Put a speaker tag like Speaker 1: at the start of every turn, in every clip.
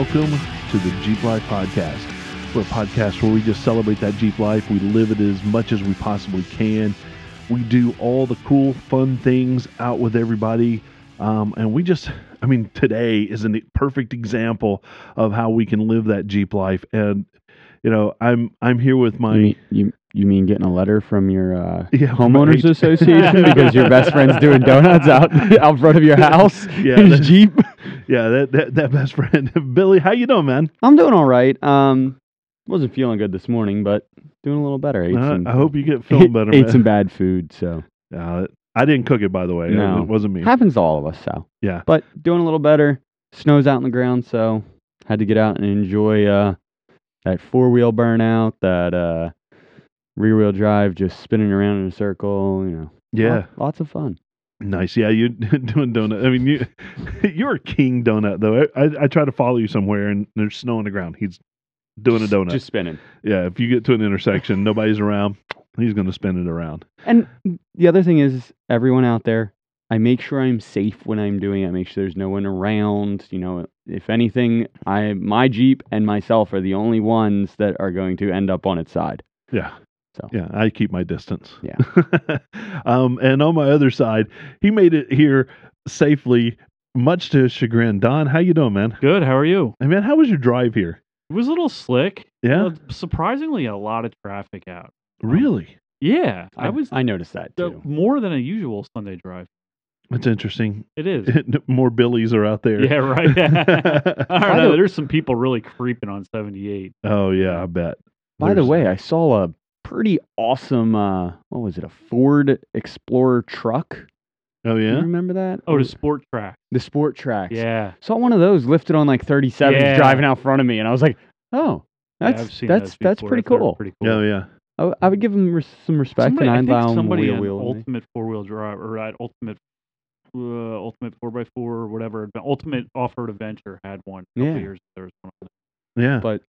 Speaker 1: Well, hello and welcome to the Jeep Life Podcast. We're a podcast where we just celebrate that Jeep life. We live it as much as we possibly can. We do all the cool, fun things out with everybody. Um, and we just, I mean, today is a perfect example of how we can live that Jeep life. And, you know, I'm I'm here with my
Speaker 2: You mean, you, you mean getting a letter from your uh,
Speaker 1: Yeah,
Speaker 2: homeowners
Speaker 1: H-
Speaker 2: association because your best friend's doing donuts out out front of your house?
Speaker 1: Yeah,
Speaker 2: His Jeep.
Speaker 1: Yeah that, that that best friend Billy. How you doing, man?
Speaker 2: I'm doing all right. Um, wasn't feeling good this morning, but doing a little better. Ate
Speaker 1: Uh,
Speaker 2: some,
Speaker 1: I hope you get feeling better.
Speaker 2: ate
Speaker 1: man.
Speaker 2: some bad food, so
Speaker 1: Uh, I didn't cook it, by the way.
Speaker 2: No.
Speaker 1: It wasn't me.
Speaker 2: happens to all of us. So
Speaker 1: Yeah.
Speaker 2: but doing a little better. Snow's out on the ground, so had to get out and enjoy uh, that four wheel burnout, that uh, rear wheel drive, just spinning around in a circle. You know,
Speaker 1: Yeah.
Speaker 2: lot- lots of fun.
Speaker 1: Nice. Yeah, you doing donut. I mean, you you're a king donut though. I, I I try to follow you somewhere and there's snow on the ground. He's doing a donut.
Speaker 2: just spinning.
Speaker 1: yeah, if you get to an intersection, nobody's around, he's going to spin it around.
Speaker 2: And the other thing is, everyone out there, I make sure I'm safe when I'm doing it. I make sure there's no one around. You know, if anything, I my Jeep and myself are the only ones that are going to end up on its side.
Speaker 1: Yeah.
Speaker 2: So.
Speaker 1: Yeah, I keep my distance.
Speaker 2: Yeah.
Speaker 1: um, and on my other side, he made it here safely, much to his chagrin. Don, how you doing, man?
Speaker 3: Good. How are you?
Speaker 1: Hey, man, how was your drive here?
Speaker 3: It was a little slick.
Speaker 1: Yeah,
Speaker 3: Uh, surprisingly, a lot of traffic out.
Speaker 1: really.
Speaker 3: Yeah, I, was
Speaker 2: I noticed that
Speaker 3: the-
Speaker 2: too.
Speaker 3: more than a usual Sunday drive.
Speaker 1: That's interesting.
Speaker 3: It is.
Speaker 1: More Billies are out there.
Speaker 3: yeah, right. I don't know. There's some people really creeping on 78.
Speaker 1: oh yeah, I bet.
Speaker 2: By the way, I saw a pretty awesome. Uh, what was it? A Ford Explorer truck.
Speaker 1: Oh
Speaker 2: Do you
Speaker 1: yeah.
Speaker 2: remember that?
Speaker 3: Oh, the Sport Trac.
Speaker 2: the Sport Tracs.
Speaker 3: Yeah.
Speaker 2: Saw one of those lifted on like 37s
Speaker 3: Yeah.
Speaker 2: driving out front of me, and I was like, oh, that's
Speaker 3: I've
Speaker 2: that's that's pretty cool.
Speaker 3: Pretty cool.
Speaker 1: Oh yeah.
Speaker 2: I would give them res- some respect,
Speaker 3: Somebody,
Speaker 2: and
Speaker 3: I
Speaker 2: I'd
Speaker 3: think
Speaker 2: allow him
Speaker 3: somebody
Speaker 2: wheel wheel.
Speaker 3: Ultimate Four Wheel Drive or at Ultimate uh, Ultimate Four x Four or whatever Ultimate Off Road Adventure had one. A couple
Speaker 2: Yeah.
Speaker 3: years there was one.
Speaker 1: Yeah.
Speaker 2: But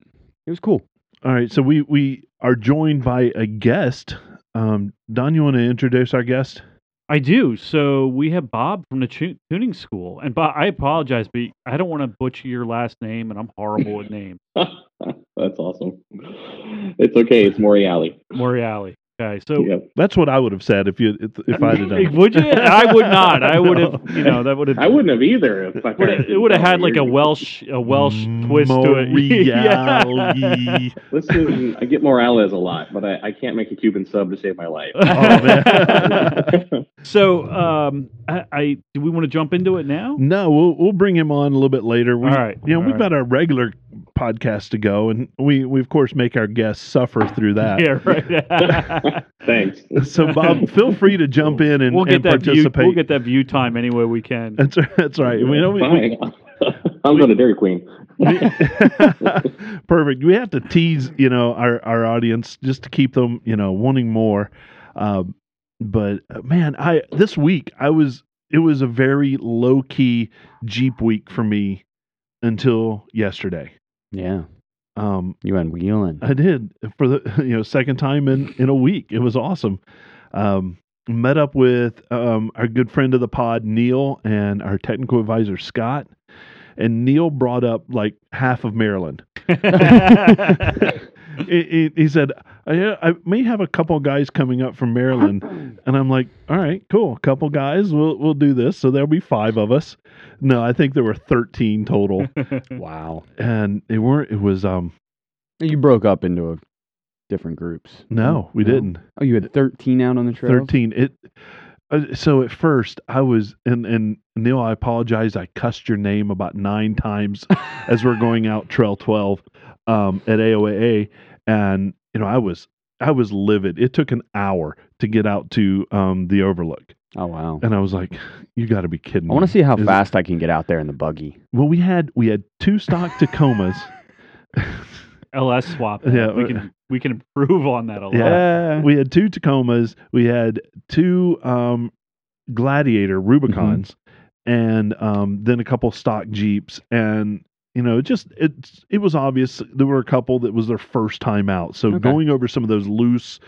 Speaker 2: it was cool.
Speaker 1: All right. So we we are joined by a guest. Um, Don, you want to introduce our guest?
Speaker 3: I do. So we have Bob from the tu- tuning school, and Bob, I apologize, but I don't want to butcher your last name, and I'm horrible with names.
Speaker 4: That's awesome. It's okay. It's Moriali.
Speaker 3: Moriali. Okay, so
Speaker 4: Yep.
Speaker 1: That's what I would have said if you if, if I'd have done.
Speaker 3: would you? I would not. I would have. You know that would have.
Speaker 4: I wouldn't have either. If I
Speaker 3: Would have, it would have had like a Welsh a Welsh twist to it. Yeah.
Speaker 4: Listen, I get Morales a lot, but I, I can't make a Cuban sub to save my life.
Speaker 1: Oh man.
Speaker 3: so, um, I, I do we want to jump into it now?
Speaker 1: no, we'll we'll bring him on a little bit later. We,
Speaker 3: All right,
Speaker 1: You know,
Speaker 3: all
Speaker 1: we've
Speaker 3: right.
Speaker 1: got our regular podcast to go, and we we of course make our guests suffer through that.
Speaker 3: Yeah, right.
Speaker 4: Thanks.
Speaker 1: So Bob, feel free to jump in and,
Speaker 3: we'll get
Speaker 1: and
Speaker 3: that view.
Speaker 1: participate.
Speaker 3: We'll get that view time any way we can.
Speaker 1: that's right. that's right. We know we, we,
Speaker 4: I'm going to Dairy Queen.
Speaker 1: Perfect. We have to tease, you know, our our audience just to keep them, you know, wanting more. Um, but uh, man, I this week I was it was a very low key Jeep week for me until yesterday.
Speaker 2: Yeah,
Speaker 1: Um,
Speaker 2: you went wheeling.
Speaker 1: I did for the you know second time in in a week. It was awesome. Um, met up with um, our good friend of the pod Neil and our technical advisor Scott. And Neil brought up like half of Maryland. he, he, he said, I, I may have a couple guys coming up from Maryland. And I'm like, all right, cool. A couple guys, we'll, we'll do this. So there'll be five of us. No, I think there were 13 total.
Speaker 2: wow.
Speaker 1: and it weren't, it was, um,
Speaker 2: You broke up into a, different groups.
Speaker 1: no, we
Speaker 2: No?
Speaker 1: didn't.
Speaker 2: Oh, you had 13 out on the trail.
Speaker 1: 13. It, uh, so at first I was, and, and Neil, I apologize. I cussed your name about nine times as we're going out trail 12, um, at AOAA. And, you know, I was, I was livid. It took an hour to get out to, um, the overlook.
Speaker 2: Oh wow.
Speaker 1: And I was like, you got to be kidding me.
Speaker 2: I want to see how
Speaker 1: Is-
Speaker 2: fast I can get out there in the buggy.
Speaker 1: Well, we had, we had two stock Tacomas.
Speaker 3: LS swap.
Speaker 1: Yeah,
Speaker 3: we can we can improve on that a lot.
Speaker 1: Yeah. we had two Tacomas, we had two um, Gladiator Rubicons, and um, then a couple stock Jeeps, and you know, it just it's it was obvious there were a couple that was their first time out. So
Speaker 2: Okay.
Speaker 1: going over some of those loose,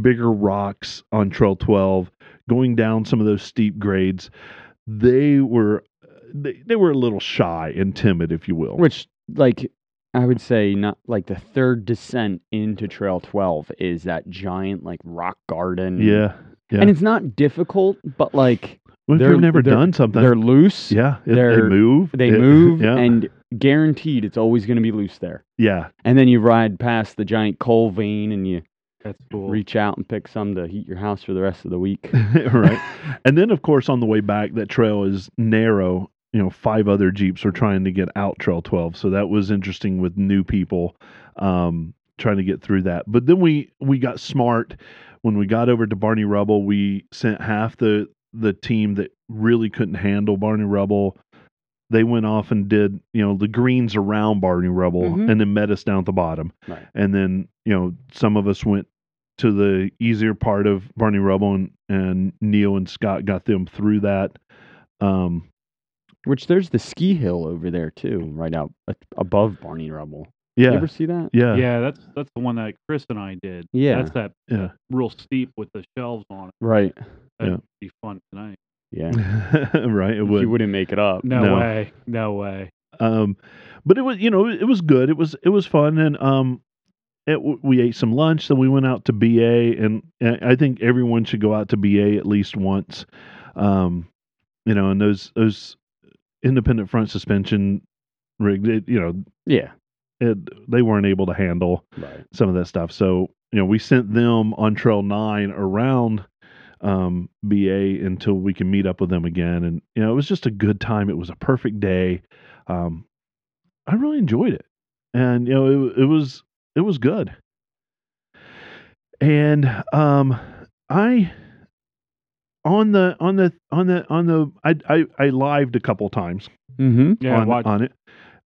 Speaker 1: bigger rocks on Trail Twelve, going down some of those steep grades, they were they, they were a little shy and timid, if you will.
Speaker 2: Which, like, I would say, not like the third descent into Trail 12 is that giant, like, rock garden.
Speaker 1: yeah, yeah.
Speaker 2: And it's not difficult, but, like,
Speaker 1: well, if
Speaker 2: they're-
Speaker 1: you've never
Speaker 2: they're-
Speaker 1: done something,
Speaker 2: they're loose.
Speaker 1: yeah, it- they
Speaker 2: they're-
Speaker 1: move.
Speaker 2: They
Speaker 1: It-
Speaker 2: move,
Speaker 1: yeah,
Speaker 2: and guaranteed it's always going to be loose there.
Speaker 1: yeah,
Speaker 2: And then you ride past the giant coal vein and you
Speaker 3: That's cool.
Speaker 2: reach out and pick some to heat your house for the rest of the week.
Speaker 1: right. And then, of course, on the way back, that trail is narrow. You know, five other Jeeps were trying to get out Trail 12. So that was interesting with new people um, trying to get through that. But then we, we got smart. When we got over to Barney Rubble, we sent half the, the team that really couldn't handle Barney Rubble. They went off and did, you know, the greens around Barney Rubble
Speaker 2: Mhm.
Speaker 1: and then met us down at the bottom.
Speaker 2: Right.
Speaker 1: And then, you know, some of us went to the easier part of Barney Rubble and, and Neil and Scott got them through that. Um,
Speaker 2: Which there's the ski hill over there too, right out above Barney Rubble.
Speaker 1: Yeah,
Speaker 2: You ever see that?
Speaker 1: yeah,
Speaker 3: yeah, that's that's the one that Chris and I did.
Speaker 2: Yeah.
Speaker 3: That's that
Speaker 1: yeah,
Speaker 3: real steep with the shelves on it.
Speaker 2: Right.
Speaker 3: That'd
Speaker 1: Yeah.
Speaker 3: be fun tonight.
Speaker 2: Yeah.
Speaker 1: right. It would.
Speaker 2: You
Speaker 1: would.
Speaker 2: wouldn't make it up.
Speaker 3: No,
Speaker 1: No.
Speaker 3: way. No way.
Speaker 1: Um, but it was, you know, it was good. It was, it was fun, and um, it, we ate some lunch. Then we went out to BA, and I I think everyone should go out to BA at least once. Um, you know, and those those independent front suspension rig, it, you know,
Speaker 2: Yeah.
Speaker 1: It, they weren't able to handle
Speaker 2: Right.
Speaker 1: some of that stuff. So, you know, we sent them on Trail 9 around um, BA until we can meet up with them again. And, you know, it was just a good time. It was a perfect day. Um, I really enjoyed it. And, you know, it, it was, it was good. And, um, I, on the, on the, on the, on the, I, I, I lived a couple times
Speaker 2: Mm-hmm.
Speaker 3: Yeah,
Speaker 1: on,
Speaker 3: watch.
Speaker 1: on it,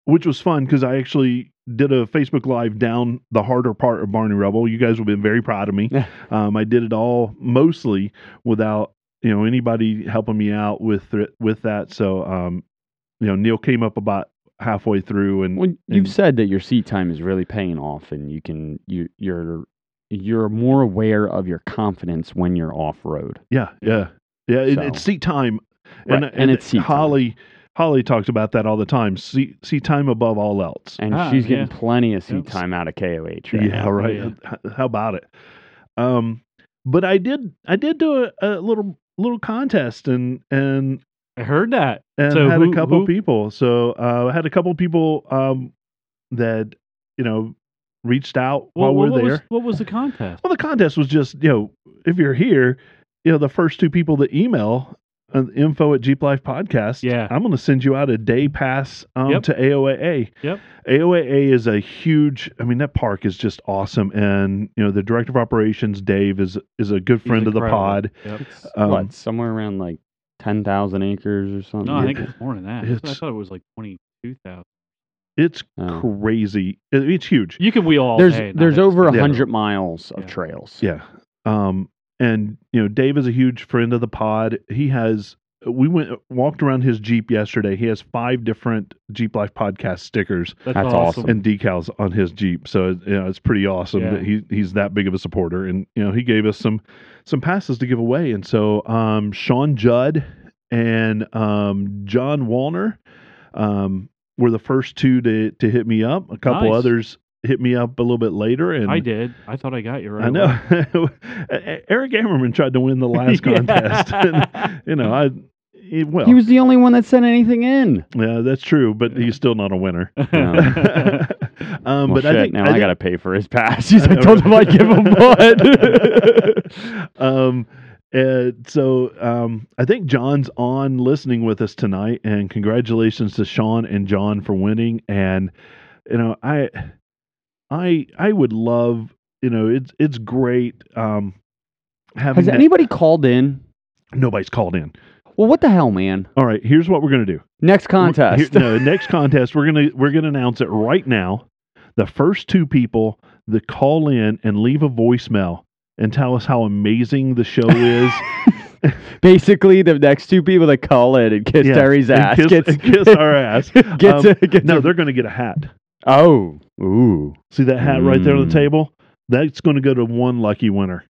Speaker 1: which was fun because I actually did a Facebook Live down the harder part of Barney Rubble. You guys have been very proud of me. Um, I did it all mostly without you know anybody helping me out with it, with that. So um, you know Neil came up about halfway through and
Speaker 2: Well, you've
Speaker 1: and-
Speaker 2: said that your seat time is really paying off, and you can you you're you're more aware of your confidence when you're off road.
Speaker 1: yeah yeah yeah it, it's seat time
Speaker 2: Right,
Speaker 1: and,
Speaker 2: and it's seat time.
Speaker 1: Holly. Holly talks about that all the time. See, seat time above all else.
Speaker 2: And
Speaker 3: Ah,
Speaker 2: she's getting
Speaker 3: yeah.
Speaker 2: plenty of seat time out of KOH. Right
Speaker 1: yeah,
Speaker 2: now.
Speaker 1: right.
Speaker 3: yeah.
Speaker 1: How about it? Um, but I did, I did do a, a little little contest and and
Speaker 3: I heard that.
Speaker 1: and
Speaker 3: So
Speaker 1: had
Speaker 3: who-
Speaker 1: a couple
Speaker 3: who-
Speaker 1: people. So uh, I had a couple people um that you know reached out while we're
Speaker 3: what
Speaker 1: there.
Speaker 3: Was, what was the contest?
Speaker 1: Well, the contest was just you know if you're here, you know the first two people that email uh, info at Jeep Life Podcast.
Speaker 3: Yeah.
Speaker 1: I'm going to send you out a day pass um,
Speaker 3: Yep.
Speaker 1: to AOAA.
Speaker 3: Yep.
Speaker 1: AOAA is a huge. I mean, that park is just awesome, and you know the director of operations, Dave, is is a good
Speaker 3: He's
Speaker 1: friend of the pod.
Speaker 3: Yep.
Speaker 1: Um,
Speaker 2: what somewhere around like ten thousand acres or something.
Speaker 3: No, I
Speaker 2: like
Speaker 3: think it's more than that. I thought it was like twenty two thousand.
Speaker 1: It's
Speaker 2: Oh.
Speaker 1: crazy. It- it's huge.
Speaker 3: You can wheel all
Speaker 2: there's
Speaker 3: day.
Speaker 2: there's over a
Speaker 3: stop.
Speaker 1: Yeah.
Speaker 2: hundred miles of
Speaker 3: Yeah.
Speaker 2: trails.
Speaker 1: Yeah. Um, and you know, Dave is a huge friend of the pod. He has. We went walked around his Jeep yesterday. He has five different Jeep Life podcast stickers
Speaker 3: That's,
Speaker 2: That's
Speaker 3: awesome.
Speaker 2: awesome.
Speaker 1: and decals on his Jeep. So you know, it's pretty awesome
Speaker 3: Yeah.
Speaker 1: that he he's that big of a supporter. And you know, he gave us some some passes to give away. And so um, Sean Judd and um, John Walner um, were the first two to to hit me up. A couple
Speaker 3: Nice.
Speaker 1: others hit me up a little bit later. And
Speaker 3: I did. I thought I got you right.
Speaker 1: I know. Eric Ammerman tried to win the last
Speaker 3: Yeah.
Speaker 1: contest. and, you know, I he, well,
Speaker 2: He was the only one that sent anything in.
Speaker 1: yeah, that's true, but he's still not a winner.
Speaker 3: away.
Speaker 1: um,
Speaker 2: Well,
Speaker 1: but
Speaker 2: shit,
Speaker 1: I think
Speaker 2: now
Speaker 1: I,
Speaker 2: I, gotta pay for his pass. He's
Speaker 1: I
Speaker 2: I
Speaker 1: know,
Speaker 2: told him? I'd give him one.
Speaker 1: um, uh, so um, I think John's on listening with us tonight, and congratulations to Sean and John for winning. And you know, I, I, I would love, you know, it's it's great. Um, having
Speaker 2: Has
Speaker 1: that-
Speaker 2: anybody called in?
Speaker 1: nobody's called in.
Speaker 2: Well, what the hell, man?
Speaker 1: All right, here's what we're gonna do.
Speaker 2: Next contest.
Speaker 1: Here- no, next contest we're gonna we're gonna announce it right now. The first two people that call in and leave a voicemail and tell us how amazing the show is.
Speaker 2: Basically, the next two people that call in and kiss
Speaker 1: Yeah,
Speaker 2: Terry's ass
Speaker 1: kiss,
Speaker 2: gets
Speaker 1: kiss our ass.
Speaker 2: gets,
Speaker 1: Um,
Speaker 2: a, gets
Speaker 1: No,
Speaker 2: a-
Speaker 1: they're gonna get a hat.
Speaker 2: oh ooh
Speaker 1: See that hat right there on the
Speaker 2: Mm.
Speaker 1: table? That's going to go to one lucky winner.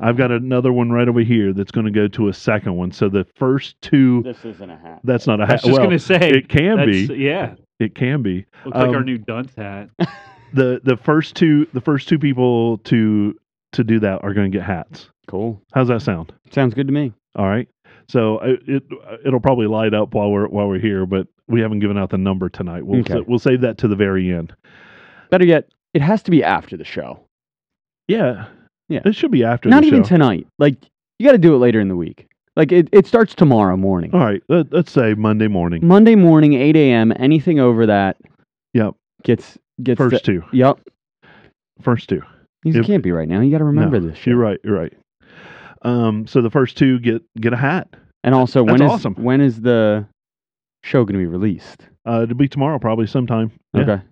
Speaker 1: I've got another one right over here that's going to go to a second one. So the first two,
Speaker 2: This isn't a hat.
Speaker 1: that's not a hat.
Speaker 3: I was just
Speaker 1: well,
Speaker 3: gonna say
Speaker 1: it can be.
Speaker 3: Yeah,
Speaker 1: It can be.
Speaker 3: looks like our
Speaker 1: Um,
Speaker 3: new dunce hat.
Speaker 1: the The first two, the first two people to to do that are going to get hats.
Speaker 2: Cool.
Speaker 1: How's that sound?
Speaker 2: Sounds good to me.
Speaker 1: All right. So it, it it'll probably light up while we're while we're here, but we haven't given out the number tonight. We'll
Speaker 2: Okay.
Speaker 1: sa- we'll save that to the very end.
Speaker 2: Better yet, it has to be after the show.
Speaker 1: Yeah.
Speaker 2: Yeah.
Speaker 1: It should be after
Speaker 2: Not
Speaker 1: the
Speaker 2: even
Speaker 1: show.
Speaker 2: tonight. Like you got to do it later in the week. Like it, it starts tomorrow morning.
Speaker 1: All right. Let, let's say Monday morning.
Speaker 2: Monday morning, 8 a.m. Anything over that
Speaker 1: Yep.
Speaker 2: gets gets
Speaker 1: First
Speaker 2: the-
Speaker 1: two.
Speaker 2: Yep.
Speaker 1: First two.
Speaker 2: You
Speaker 1: If-
Speaker 2: can't be right now. You got to remember
Speaker 1: No,
Speaker 2: this. Shit.
Speaker 1: You're right. You're right. Um. So the first two get get a hat.
Speaker 2: And also, when
Speaker 1: That's
Speaker 2: is
Speaker 1: awesome.
Speaker 2: when is the show going to be released?
Speaker 1: Uh, it'll be tomorrow, probably sometime. Yeah.
Speaker 2: Okay.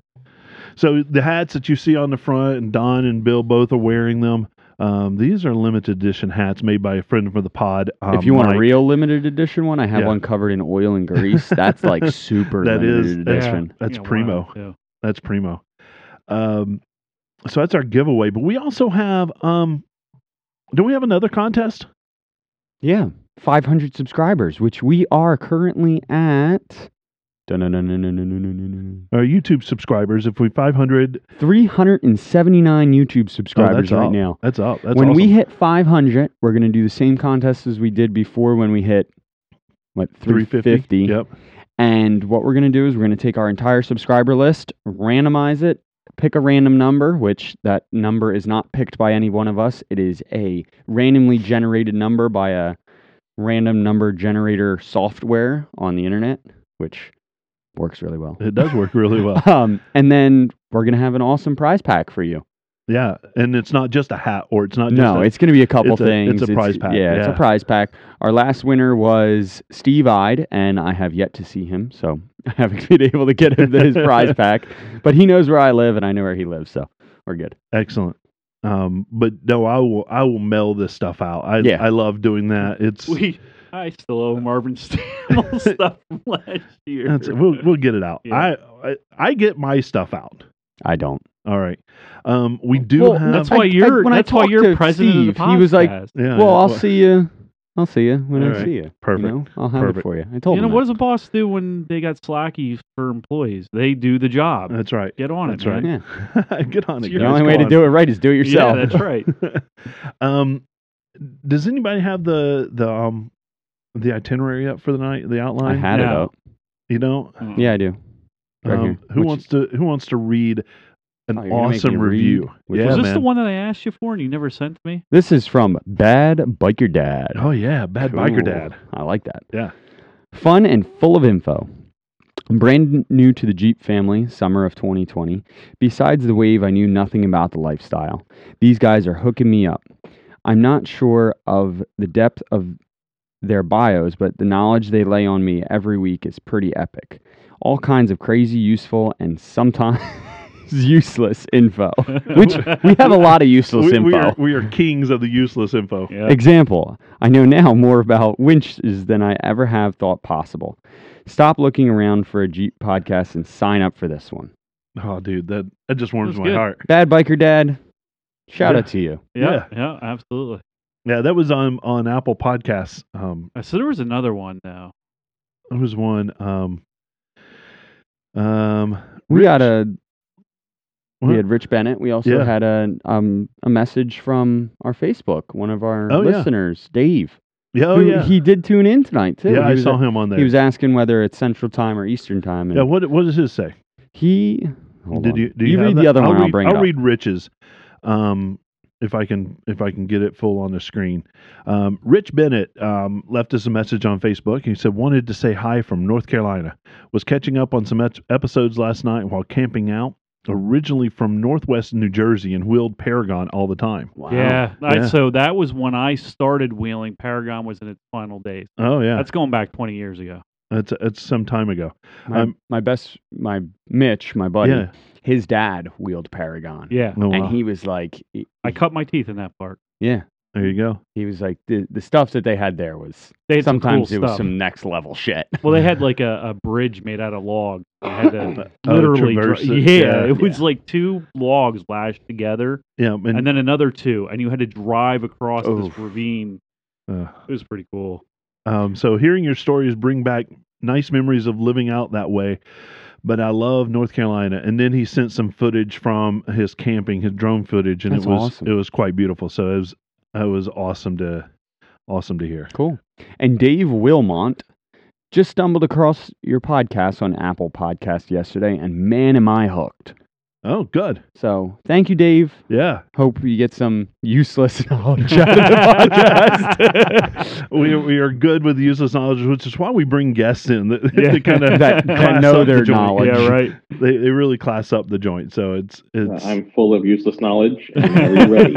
Speaker 1: So the hats that you see on the front, and Don and Bill both are wearing them. Um, these are limited edition hats made by a friend of the pod. Um,
Speaker 2: if you want
Speaker 1: Mike.
Speaker 2: a real limited edition one, I have
Speaker 1: Yeah.
Speaker 2: one covered in oil and grease. That's like super
Speaker 1: That is-
Speaker 2: limited
Speaker 1: that's-
Speaker 2: edition.
Speaker 1: that's
Speaker 3: Yeah, wow,
Speaker 1: primo.
Speaker 3: yeah.
Speaker 1: That's primo. Um, so that's our giveaway. But we also have. Um, do we have another contest?
Speaker 2: Yeah, 500 subscribers, which we are currently at.
Speaker 1: Our YouTube subscribers, if we 500,
Speaker 2: 379 YouTube subscribers
Speaker 1: oh,
Speaker 2: right
Speaker 1: up.
Speaker 2: now.
Speaker 1: That's up. That's
Speaker 2: when
Speaker 1: awesome.
Speaker 2: we hit 500, we're going to do the same contest as we did before when we hit what 350. 350.
Speaker 1: Yep.
Speaker 2: And what we're going to do is we're going to take our entire subscriber list, randomize it, pick a random number, which that number is not picked by any one of us. It is a randomly generated number by a random number generator software on the internet, which works really well.
Speaker 1: It does work really well.
Speaker 2: Um, and then we're going to have an awesome prize pack for you.
Speaker 1: yeah, and it's not just a hat, or it's not just
Speaker 2: No,
Speaker 1: a,
Speaker 2: it's going to be a couple
Speaker 1: it's a-
Speaker 2: things.
Speaker 1: it's a prize pack,
Speaker 2: Yeah, it's a prize pack. Our last winner was Steve Ide, and I have yet to see him, so I haven't been able to get him his prize pack. But he knows where I live, and I know where he lives, so we're good.
Speaker 1: excellent. Um, but no, I will I will mail this stuff out. I
Speaker 2: Yeah.
Speaker 1: I love doing that. It's
Speaker 3: We, I still owe Marvin Stammel stuff from last year.
Speaker 1: that's, we'll we'll get it out.
Speaker 3: Yeah.
Speaker 1: I, I I get my stuff out.
Speaker 2: I don't.
Speaker 1: All right. Um, we do
Speaker 2: Well,
Speaker 1: have.
Speaker 3: That's why you're.
Speaker 2: when I
Speaker 3: that's why you're
Speaker 2: to
Speaker 3: president of the
Speaker 2: Steve, he was like,
Speaker 1: yeah.
Speaker 2: well, I'll
Speaker 1: well,
Speaker 2: see you. I'll see you when
Speaker 1: All
Speaker 2: I
Speaker 1: right.
Speaker 2: see you.
Speaker 1: Perfect.
Speaker 2: You know, I'll have
Speaker 1: Perfect.
Speaker 2: it for you. I told
Speaker 3: you know
Speaker 2: him.
Speaker 3: what does a boss do when they got slacky for employees? They do the job.
Speaker 1: That's right.
Speaker 3: Get on
Speaker 1: That's
Speaker 3: it, man.
Speaker 2: Yeah.
Speaker 1: Get on it.
Speaker 3: It's
Speaker 2: The only way to do it right is do it yourself.
Speaker 3: Yeah, that's right.
Speaker 1: um, does anybody have the the um the itinerary up for the night? The outline.
Speaker 2: I
Speaker 1: outline?
Speaker 2: had it
Speaker 3: No.
Speaker 2: up.
Speaker 1: You don't.
Speaker 3: Mm.
Speaker 2: Yeah, I do. Right
Speaker 1: Um,
Speaker 2: here.
Speaker 1: Who
Speaker 2: Which-
Speaker 1: wants to Who wants to read an
Speaker 2: Oh, you're gonna make
Speaker 1: awesome
Speaker 2: me read?
Speaker 1: review?
Speaker 2: Which
Speaker 1: yeah,
Speaker 3: Was this
Speaker 1: man.
Speaker 3: the one that I asked you for and you never sent me?
Speaker 2: This is from Bad Biker Dad.
Speaker 1: Oh yeah, bad biker dad.
Speaker 2: I like that.
Speaker 1: Yeah.
Speaker 2: Fun and full of info. I'm brand new to the Jeep family, summer of 2020. Besides the wave, I knew nothing about the lifestyle. These guys are hooking me up. I'm not sure of the depth of their bios, but the knowledge they lay on me every week is pretty epic. All kinds of crazy, useful, and sometimes useless info. Which we have a lot of useless
Speaker 1: We,
Speaker 2: info.
Speaker 1: we are, we are kings of the useless info.
Speaker 3: Yeah.
Speaker 2: Example, I know now more about winches than I ever have thought possible. Stop looking around for a Jeep podcast and sign up for this one.
Speaker 1: Oh, dude, that that just warms
Speaker 3: That's
Speaker 1: my
Speaker 3: good.
Speaker 1: heart.
Speaker 2: Bad Biker Dad, shout
Speaker 1: Yeah.
Speaker 2: out to you.
Speaker 3: yeah, yeah, absolutely.
Speaker 1: Yeah, that was on on Apple Podcasts. Um,
Speaker 3: Uh, So there was another one now.
Speaker 1: there was one. Um, um,
Speaker 2: We
Speaker 1: Rich-
Speaker 2: got a we had Rich Bennett. We also
Speaker 1: Yeah.
Speaker 2: had a um a message from our Facebook, one of our
Speaker 1: Oh, yeah.
Speaker 2: listeners, Dave.
Speaker 1: Yeah, oh
Speaker 2: who-
Speaker 1: yeah,
Speaker 2: He did tune in tonight too.
Speaker 1: yeah.
Speaker 2: he
Speaker 1: I
Speaker 2: was,
Speaker 1: saw him on there.
Speaker 2: He was asking whether it's Central Time or Eastern Time. And
Speaker 1: yeah, what what does his say?
Speaker 2: he hold
Speaker 1: Did
Speaker 2: on.
Speaker 1: you do you, have
Speaker 2: read
Speaker 1: that?
Speaker 2: the other
Speaker 1: I'll
Speaker 2: one?
Speaker 1: Read,
Speaker 2: I'll bring
Speaker 1: I'll
Speaker 2: it up.
Speaker 1: read Rich's. Um, if I can if I can get it full on the screen. Um, Rich Bennett um, left us a message on Facebook. He said wanted to say hi from North Carolina. Was catching up on some et- episodes last night while camping out. Originally from Northwest New Jersey and wheeled Paragon all the time.
Speaker 2: Wow.
Speaker 3: Yeah, I,
Speaker 1: Yeah.
Speaker 3: so that was when I started wheeling. Paragon was in its final days.
Speaker 1: Oh yeah,
Speaker 3: That's going back 20 years ago.
Speaker 1: That's that's some time ago.
Speaker 2: My,
Speaker 1: Um,
Speaker 2: my best, my Mitch, my buddy,
Speaker 1: Yeah.
Speaker 2: his dad wheeled Paragon.
Speaker 3: Yeah,
Speaker 1: Oh,
Speaker 2: And he was like, he-
Speaker 3: I cut my teeth in that part.
Speaker 2: yeah,
Speaker 1: There you go.
Speaker 2: He was like the the stuff that they had there was
Speaker 3: They had some
Speaker 2: sometimes
Speaker 3: cool
Speaker 2: it was
Speaker 3: stuff.
Speaker 2: some next level shit.
Speaker 3: Well, they had like a, a bridge made out of log. They had to
Speaker 1: Oh,
Speaker 3: literally, dri-
Speaker 1: it.
Speaker 3: yeah,
Speaker 1: Yeah.
Speaker 3: it was like two logs lashed together,
Speaker 1: Yeah, and,
Speaker 3: and then another two, and you had to drive across
Speaker 2: Oof.
Speaker 3: this ravine.
Speaker 1: uh,
Speaker 3: It was pretty cool.
Speaker 1: Um, so hearing your stories bring back nice memories of living out that way. But I love North Carolina. And then he sent some footage from his camping, his drone footage, and
Speaker 2: That's
Speaker 1: it was
Speaker 2: awesome.
Speaker 1: it was quite beautiful. So it was it was awesome to awesome to hear.
Speaker 2: Cool. And Dave Wilmont just stumbled across your podcast on Apple Podcast yesterday, and man, am I hooked.
Speaker 1: Oh, good.
Speaker 2: So thank you, Dave.
Speaker 1: Yeah.
Speaker 2: Hope you get some useless knowledge out of the podcast.
Speaker 1: we we are good with useless knowledge, which is why we bring guests in that,
Speaker 3: Yeah.
Speaker 1: to kind of
Speaker 2: That- that know their knowledge.
Speaker 3: Yeah, right.
Speaker 1: They they really class up the joint. So it's it's
Speaker 4: I'm full of useless knowledge. And ready.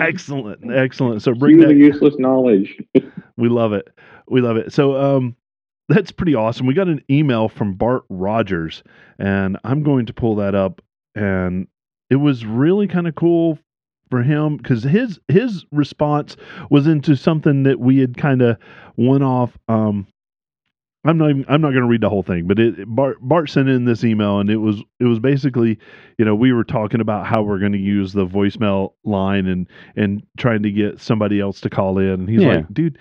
Speaker 1: excellent, excellent. So bring
Speaker 4: Cue the
Speaker 1: that.
Speaker 4: useless knowledge.
Speaker 1: We love it. We love it. So um that's pretty awesome. We got an email from Bart Rogers and I'm going to pull that up and it was really kind of cool for him cuz his his response was into something that we had kind of went off um I'm not even, I'm not going to read the whole thing, but it, Bart Bart sent in this email and it was it was basically, you know, we were talking about how we're going to use the voicemail line and and trying to get somebody else to call in and he's
Speaker 2: Yeah.
Speaker 1: like, dude,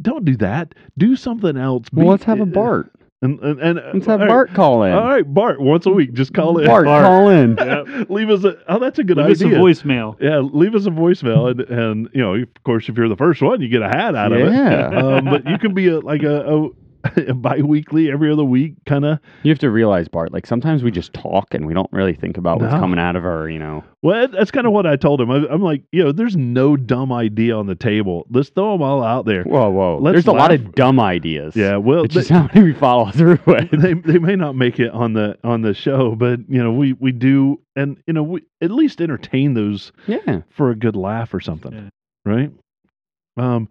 Speaker 1: don't do that. Do something else.
Speaker 2: well,
Speaker 1: Be-
Speaker 2: let's have a Bart.
Speaker 1: And and, and
Speaker 2: Let's have
Speaker 1: all right.
Speaker 2: Bart call in.
Speaker 1: All right, Bart, once a week, just call in.
Speaker 2: Bart,
Speaker 3: Bart.
Speaker 2: call in.
Speaker 3: Yep.
Speaker 1: leave us a. Oh, that's a good
Speaker 3: Leave us a
Speaker 1: idea.
Speaker 3: voicemail.
Speaker 1: Yeah, leave us a voicemail, and and you know, of course, if you're the first one, you get a hat out of it.
Speaker 2: Yeah.
Speaker 1: Um, but you can be a like a, a, a bi-weekly, every other week kind of.
Speaker 2: You have to realize, Bart, like sometimes we just talk and we don't really think about what's coming out of our, you know.
Speaker 1: Well, that's kind of what I told him. I, I'm like, you know, there's no dumb idea on the table. Let's throw them all out there.
Speaker 2: Whoa, whoa.
Speaker 1: Let's
Speaker 2: There's a lot of dumb ideas.
Speaker 1: Yeah, well,
Speaker 2: It's
Speaker 1: they,
Speaker 2: just how many we follow through with.
Speaker 1: they they may not make it on the on the show, but you know, we we do, and you know, we at least entertain those
Speaker 2: Yeah.
Speaker 1: for a good laugh or something,
Speaker 3: Yeah.
Speaker 1: right? Um,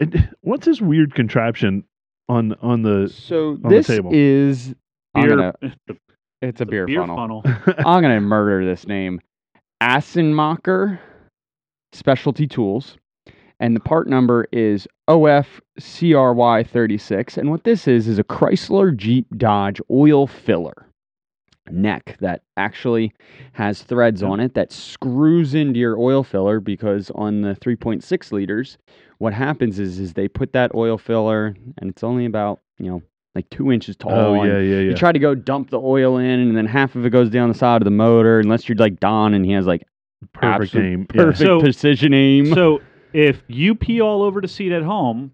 Speaker 1: and what's this weird contraption on on the?
Speaker 2: So
Speaker 1: the
Speaker 2: this
Speaker 1: table.
Speaker 2: is I'm
Speaker 3: Beer,
Speaker 2: gonna,
Speaker 3: the
Speaker 2: it's a beer, funnel.
Speaker 3: funnel.
Speaker 2: I'm gonna murder this name. Assenmacher Specialty Tools. And the part number is OFCRY36. And what this is is a Chrysler Jeep Dodge oil filler neck that actually has threads on it that screws into your oil filler because on the 3.6 liters, what happens is is they put that oil filler and it's only about, you know, like two inches tall.
Speaker 1: oh yeah, yeah, yeah.
Speaker 2: you try to go dump the oil in, and then half of it goes down the side of the motor. Unless you're like Don, and he has like
Speaker 1: Perfect
Speaker 2: absolute
Speaker 1: aim. Yeah.
Speaker 2: perfect
Speaker 3: So-
Speaker 2: precision aim.
Speaker 3: So if you pee all over the seat at home,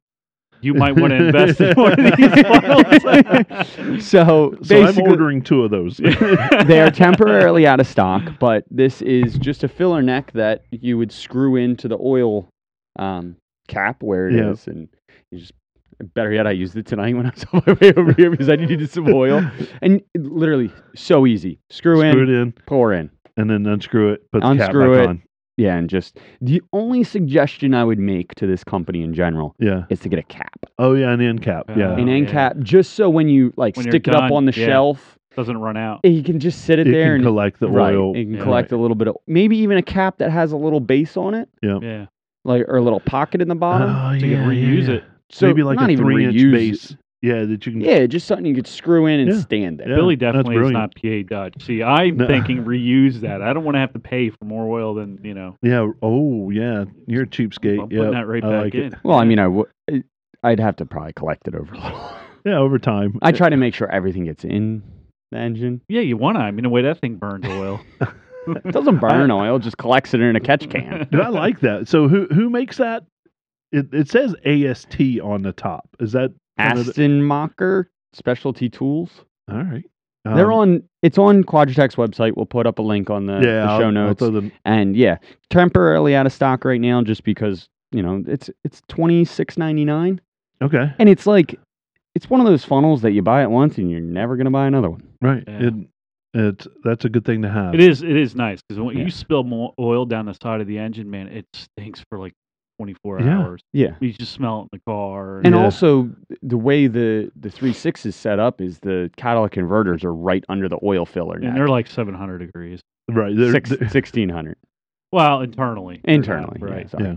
Speaker 3: you might want to invest in one of these
Speaker 2: so
Speaker 1: So I'm ordering two of those.
Speaker 2: they are temporarily out of stock, but this is just a filler neck that you would screw into the oil um, cap where it is,
Speaker 1: Yeah.
Speaker 2: and you just. Better yet, I used it tonight when I was on my way over here because I needed some oil, and literally so easy. Screw,
Speaker 1: Screw
Speaker 2: in,
Speaker 1: in,
Speaker 2: pour in.
Speaker 1: and then unscrew it. Put the
Speaker 2: Unscrew
Speaker 1: cap back
Speaker 2: it.
Speaker 1: on.
Speaker 2: Yeah, and just the only suggestion I would make to this company in general
Speaker 1: Yeah.
Speaker 2: is to get a cap,
Speaker 1: Oh yeah, an end cap. Yeah.
Speaker 2: Oh, an
Speaker 3: Oh,
Speaker 2: end
Speaker 3: yeah.
Speaker 2: cap, just so when you like
Speaker 3: When you're
Speaker 2: stick it up
Speaker 3: done,
Speaker 2: on the
Speaker 3: yeah.
Speaker 2: shelf,
Speaker 3: Doesn't run out.
Speaker 2: you can just sit it
Speaker 1: it
Speaker 2: there
Speaker 1: can
Speaker 2: and
Speaker 1: collect the
Speaker 2: right,
Speaker 1: oil.
Speaker 2: it can
Speaker 3: Yeah.
Speaker 2: collect a little bit of maybe even a cap that has a little base on it,
Speaker 3: Yeah.
Speaker 2: like or a little pocket in the bottom.
Speaker 1: Oh,
Speaker 3: So you
Speaker 1: yeah,
Speaker 3: can reuse
Speaker 1: yeah.
Speaker 3: it.
Speaker 2: so
Speaker 1: Maybe like
Speaker 2: not
Speaker 1: a
Speaker 2: even
Speaker 1: three inch
Speaker 2: reuse
Speaker 1: base.
Speaker 2: It.
Speaker 1: Yeah, that you can.
Speaker 2: Yeah, just something you could screw in and
Speaker 1: Yeah.
Speaker 2: stand there.
Speaker 1: Yeah.
Speaker 3: Billy definitely is
Speaker 1: brilliant.
Speaker 3: not PA Dutch. See, I'm
Speaker 1: No.
Speaker 3: thinking reuse that. I don't want to have to pay for more oil than you know.
Speaker 1: Yeah. Oh, yeah. You're a cheapskate.
Speaker 3: I'm putting
Speaker 1: Yeah.
Speaker 3: that right
Speaker 1: I
Speaker 3: back
Speaker 1: like
Speaker 3: in.
Speaker 1: it.
Speaker 2: Well, I mean, I would. I'd have to probably collect it over a little.
Speaker 1: Yeah, over time.
Speaker 2: I try to make sure everything gets in the engine.
Speaker 3: Yeah, you want to. I mean, the way that thing burns oil.
Speaker 2: It doesn't burn oil; just collects it in a catch can.
Speaker 1: Dude, I like that. So who who makes that? It it says AST on the top. Is that kind of the-
Speaker 2: Assenmacher Specialty Tools.
Speaker 1: all right?
Speaker 2: They're
Speaker 1: Um,
Speaker 2: on. It's on Quadratec's website. We'll put up a link on the,
Speaker 1: yeah,
Speaker 2: the
Speaker 1: I'll-
Speaker 2: show
Speaker 1: I'll
Speaker 2: notes.
Speaker 1: them-
Speaker 2: and yeah, temporarily out of stock right now, just because you know it's it's twenty six ninety nine,
Speaker 1: okay,
Speaker 2: and it's like it's one of those funnels that you buy it once and you're never gonna buy another one.
Speaker 1: right.
Speaker 3: Yeah.
Speaker 1: It it's that's a good thing to have.
Speaker 3: It is. It is nice because when
Speaker 2: Yeah.
Speaker 3: you spill more oil down the side of the engine, man, it stinks for like 24
Speaker 1: Yeah.
Speaker 3: hours.
Speaker 2: Yeah.
Speaker 3: You just smell it in the car.
Speaker 2: And
Speaker 1: Yeah.
Speaker 2: also, the way the the three six is set up is the catalytic converters are right under the oil filler.
Speaker 3: and they're like 700 degrees.
Speaker 1: Right. They're,
Speaker 2: Six,
Speaker 1: they're-
Speaker 2: 1600.
Speaker 3: Well, internally.
Speaker 2: Internally, yeah,
Speaker 3: right?
Speaker 2: sorry.
Speaker 1: Yeah.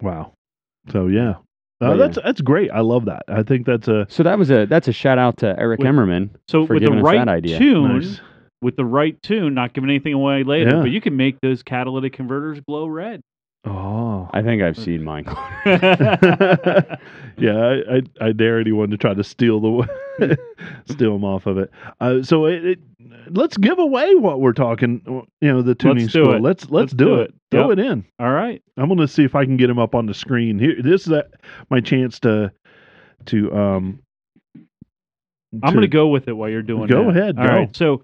Speaker 1: Wow. So yeah, uh,
Speaker 2: But,
Speaker 1: that's
Speaker 2: yeah.
Speaker 1: that's great. I love that. I think that's a
Speaker 2: So that was a that's a shout out to Eric
Speaker 3: With-
Speaker 2: Emmerman
Speaker 3: So
Speaker 2: for
Speaker 3: with the
Speaker 2: giving us
Speaker 3: right
Speaker 2: that idea.
Speaker 3: tune,
Speaker 1: nice.
Speaker 3: with the right tune, not giving anything away later,
Speaker 1: Yeah.
Speaker 3: but you can make those catalytic converters glow red.
Speaker 1: Oh.
Speaker 2: I think I've seen mine.
Speaker 1: yeah, I, I I dare anyone to try to steal the steal them off of it. Uh, so it, it, let's give away what we're talking. You know, the tuning
Speaker 3: Let's
Speaker 1: school. Let's let's,
Speaker 3: Let's
Speaker 1: do,
Speaker 3: do
Speaker 1: it.
Speaker 3: it.
Speaker 1: Throw
Speaker 3: Yep.
Speaker 1: it in.
Speaker 3: All right.
Speaker 1: I'm going to see if I can get him up on the screen here. This is uh my chance to to um.
Speaker 3: I'm
Speaker 1: to-
Speaker 3: to go with it while you're doing it.
Speaker 1: Go
Speaker 3: that.
Speaker 1: ahead,
Speaker 3: All
Speaker 1: go.
Speaker 3: right. So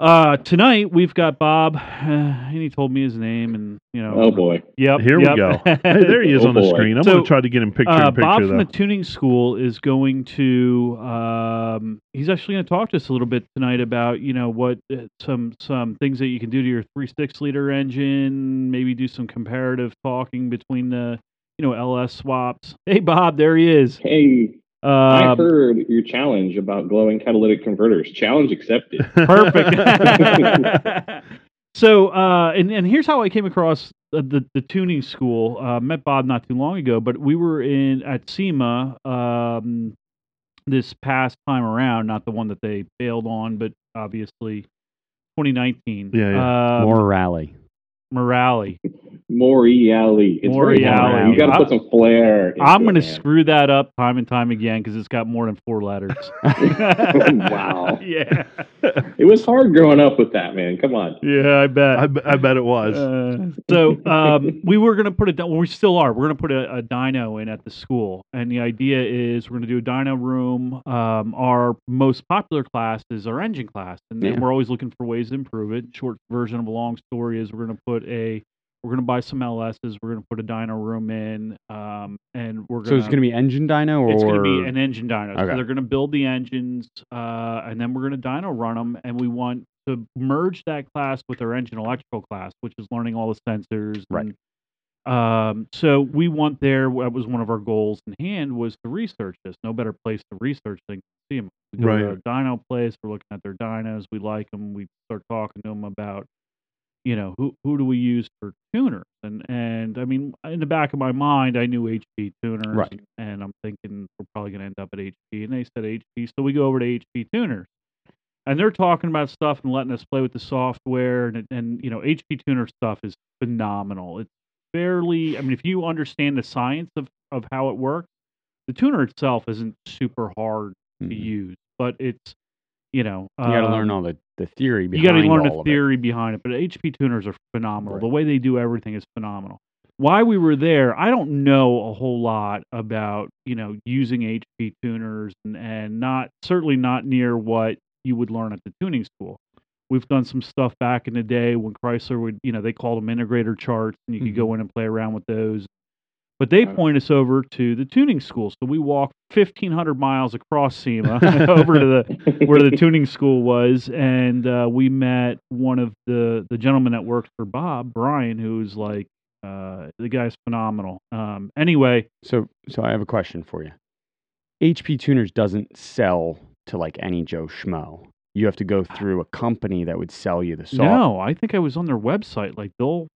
Speaker 3: uh, tonight we've got Bob, uh, and he told me his name, and you know.
Speaker 4: Oh boy.
Speaker 3: Yep.
Speaker 1: Here we go. Hey, there he is
Speaker 4: Oh,
Speaker 1: on the
Speaker 4: boy.
Speaker 1: screen. I'm
Speaker 3: So,
Speaker 1: going to try to get him picture
Speaker 3: Uh,
Speaker 1: in picture
Speaker 3: Bob
Speaker 1: though.
Speaker 3: from the tuning school is going to. Um, he's actually going to talk to us a little bit tonight about you know what uh, some some things that you can do to your three six liter engine. Maybe do some comparative talking between the you know LS swaps. Hey Bob, there he is.
Speaker 4: Hey, I
Speaker 3: Um,
Speaker 4: heard your challenge about glowing catalytic converters. Challenge accepted.
Speaker 3: Perfect. so, uh, and and here's how I came across the the, the tuning school. Uh, met Bob not too long ago, but we were in at SEMA um, this past time around. Not the one that they bailed on, but obviously 2019.
Speaker 1: Yeah, yeah.
Speaker 3: Um,
Speaker 2: More rally.
Speaker 3: Morale.
Speaker 4: Moriali. It's very hard. You got to put some flair.
Speaker 3: I'm going to screw that up time and time again because it's got more than four letters.
Speaker 4: Wow.
Speaker 3: Yeah.
Speaker 4: It was hard growing up with that, man. Come on.
Speaker 3: Yeah, I bet.
Speaker 1: I, b- I bet it was.
Speaker 3: Uh, so um, we were going to put a, dy- well, we still are. We're going to put a, a dyno in at the school, and the idea is we're going to do a dyno room. Um, our most popular class is our engine class, and then we're always looking for ways to improve it. Short version of a long story is we're going to put a we're going to buy some LSs. We're going to put a dyno room in, um, and we're
Speaker 2: So
Speaker 3: going
Speaker 2: it's going to be engine dyno or
Speaker 3: it's going to be an engine dyno. So they're going to build the engines, uh, and then we're going to dyno run them, and we want to merge that class with our engine electrical class, which is learning all the sensors.
Speaker 2: Right.
Speaker 3: and, um, so we want there. That was one of our goals in hand was to research this. No better place to research than SEMA. We go
Speaker 1: Right.
Speaker 3: to a dyno place. We're looking at their dynos. We like them. We start talking to them about you know who who do we use for tuners and and I mean in the back of my mind I knew HP tuners
Speaker 2: Right.
Speaker 3: and I'm thinking we're probably going to end up at HP and they said HP so we go over to HP tuners and they're talking about stuff and letting us play with the software and and you know HP tuner stuff is phenomenal it's fairly I mean if you understand the science of of how it works the tuner itself isn't super hard to
Speaker 2: Mhm.
Speaker 3: use but it's you know
Speaker 2: You got to
Speaker 3: um,
Speaker 2: learn all the, the theory
Speaker 3: you got to learn the
Speaker 2: of it.
Speaker 3: theory behind it, but HP tuners are phenomenal.
Speaker 2: Right.
Speaker 3: The way they do everything is phenomenal. Why we were there, I don't know a whole lot about you know using HP tuners and, and not certainly not near what you would learn at the tuning school. We've done some stuff back in the day when Chrysler would you know they called them integrator charts and you could go mm-hmm. in and play around with those. But they point us over to the tuning school, so we walked 1,500 miles across SEMA over to the where the tuning school was, and uh, we met one of the the gentlemen that worked for Bob, Brian, who's like uh, the guy's phenomenal. Um, anyway,
Speaker 2: So so I have a question for you. HP Tuners doesn't sell to like any Joe Schmo. You have to go through a company that would sell you the software.
Speaker 3: no, I think I was on their website. Like they'll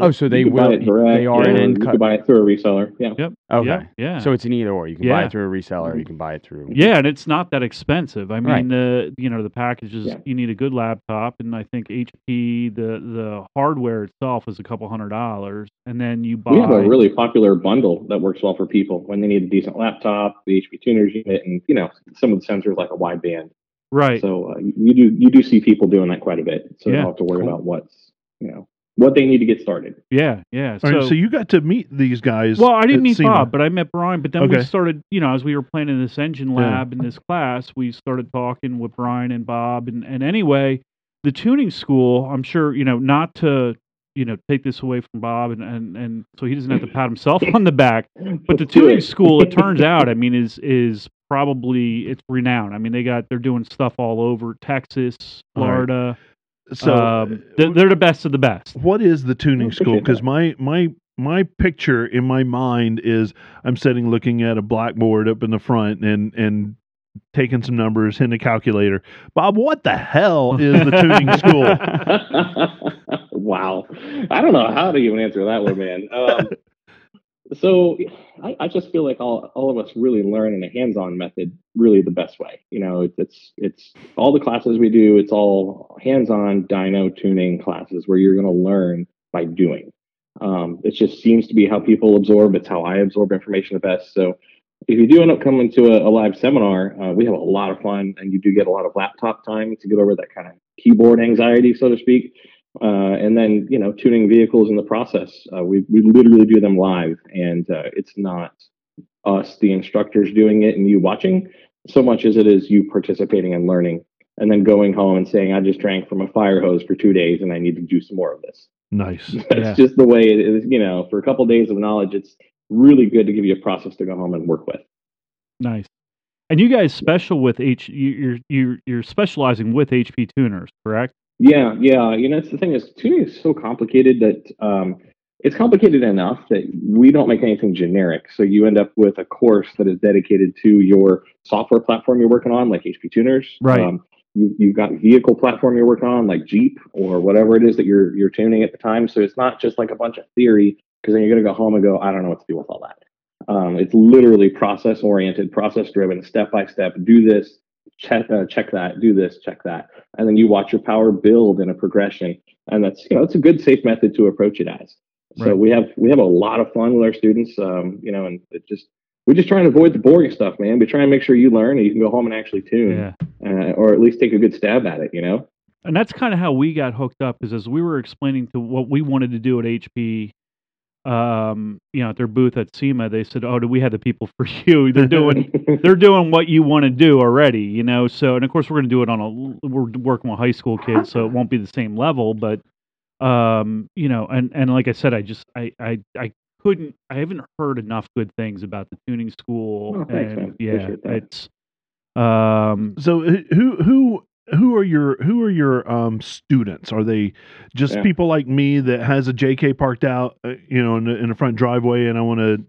Speaker 2: Oh, so they will.
Speaker 4: buy it direct.
Speaker 2: they are
Speaker 4: yeah,
Speaker 2: an
Speaker 4: or
Speaker 2: end
Speaker 4: You
Speaker 2: cut.
Speaker 4: can buy it through a reseller. Yeah.
Speaker 3: Yep.
Speaker 2: Okay.
Speaker 3: yeah, yeah.
Speaker 2: So it's an either or. You can buy it through a reseller. You can buy it through.
Speaker 3: yeah, and it's not that expensive. I mean,
Speaker 2: Right.
Speaker 3: the you know the packages.
Speaker 4: Yeah.
Speaker 3: You need a good laptop, and I think HP the the hardware itself is a couple hundred dollars, and then you buy.
Speaker 4: We have a really popular bundle that works well for people when they need a decent laptop, the HP tuners unit, and you know some of the sensors like a wideband.
Speaker 3: right.
Speaker 4: So uh, you do you do see people doing that quite a bit. So you don't have to worry
Speaker 1: cool.
Speaker 4: about what's you know what they need to get started.
Speaker 3: yeah, yeah.
Speaker 1: All right, so, you got to meet these guys.
Speaker 3: Well, I didn't meet
Speaker 1: SEMA.
Speaker 3: Bob, but I met Brian. But then we started, you know, as we were playing in this engine
Speaker 1: Yeah.
Speaker 3: lab in this class, we started talking with Brian and Bob. And, and anyway, the tuning school, I'm sure, you know, not to, you know, take this away from Bob and, and, and so he doesn't have to pat himself on the back. But the tuning school, it turns out, I mean, is is probably it's renowned. I mean, they got they're doing stuff all over Texas,
Speaker 1: All right.
Speaker 3: Florida.
Speaker 1: So,
Speaker 3: um, they're, they're the best of the best.
Speaker 1: what is the tuning school? Because my my my picture in my mind is I'm sitting looking at a blackboard up in the front and and taking some numbers in a calculator. Bob, what the hell is the tuning school?
Speaker 4: wow. I don't know how to even answer that one, man. Um, so I, I, just feel like all, all of us really learn in a hands-on method really the best way you know it's it's all the classes we do it's all hands-on dyno tuning classes where you're going to learn by doing. Um, it just seems to be how people absorb it's how i absorb information the best. So if you do end up coming to a, a live seminar uh, we have a lot of fun and you do get a lot of laptop time to get over that kind of keyboard anxiety so to speak uh, and then you know tuning vehicles in the process. Uh, we we literally do them live, and uh, it's not us, the instructors, doing it and you watching so much as it is you participating and learning, and then going home and saying, "I just drank from a fire hose for two days, and I need to do some more of this."
Speaker 1: Nice.
Speaker 4: That's yeah. just the way it is. You know, for a couple of days of knowledge, it's really good to give you a process to go home and work with.
Speaker 3: Nice. And you guys special with H you're you're you're specializing with HP tuners, correct?
Speaker 4: Yeah, yeah. You know, it's the thing is tuning is so complicated that um, it's complicated enough that we don't make anything generic. So you end up with a course that is dedicated to your software platform you're working on, like HP Tuners.
Speaker 3: Right. Um,
Speaker 4: you, you've got vehicle platform you're working on, like Jeep or whatever it is that you're you're tuning at the time. So it's not just like a bunch of theory, because then you're going to go home and go, I don't know what to do with all that. Um, it's literally process oriented, process driven, step by step. Do this, check uh, check that, do this, check that, and then you watch your power build in a progression, and that's you know it's a good safe method to approach it as. So right. we have we have a lot of fun with our students, um, you know, and it just we just try and avoid the boring stuff, man. We try and make sure you learn and you can go home and actually tune, yeah. uh, or at least take a good stab at it, you know.
Speaker 3: And that's kind of how we got hooked up, is as we were explaining to what we wanted to do at HP um, you know, at their booth at SEMA, they said, "Oh, do we have the people for you? They're doing, they're doing what you want to do already, you know." So, and of course, we're going to do it on a, we're working with high school kids, so it won't be the same level, but, um, you know, and and like I said, I just, I, I, I couldn't, I haven't heard enough good things about the tuning school,
Speaker 4: oh, thanks,
Speaker 3: and yeah, it's, um,
Speaker 1: so who who who are your who are your um, students? Are they just yeah. people like me that has a JK parked out, uh, you know, in the, in the front driveway, and I want to,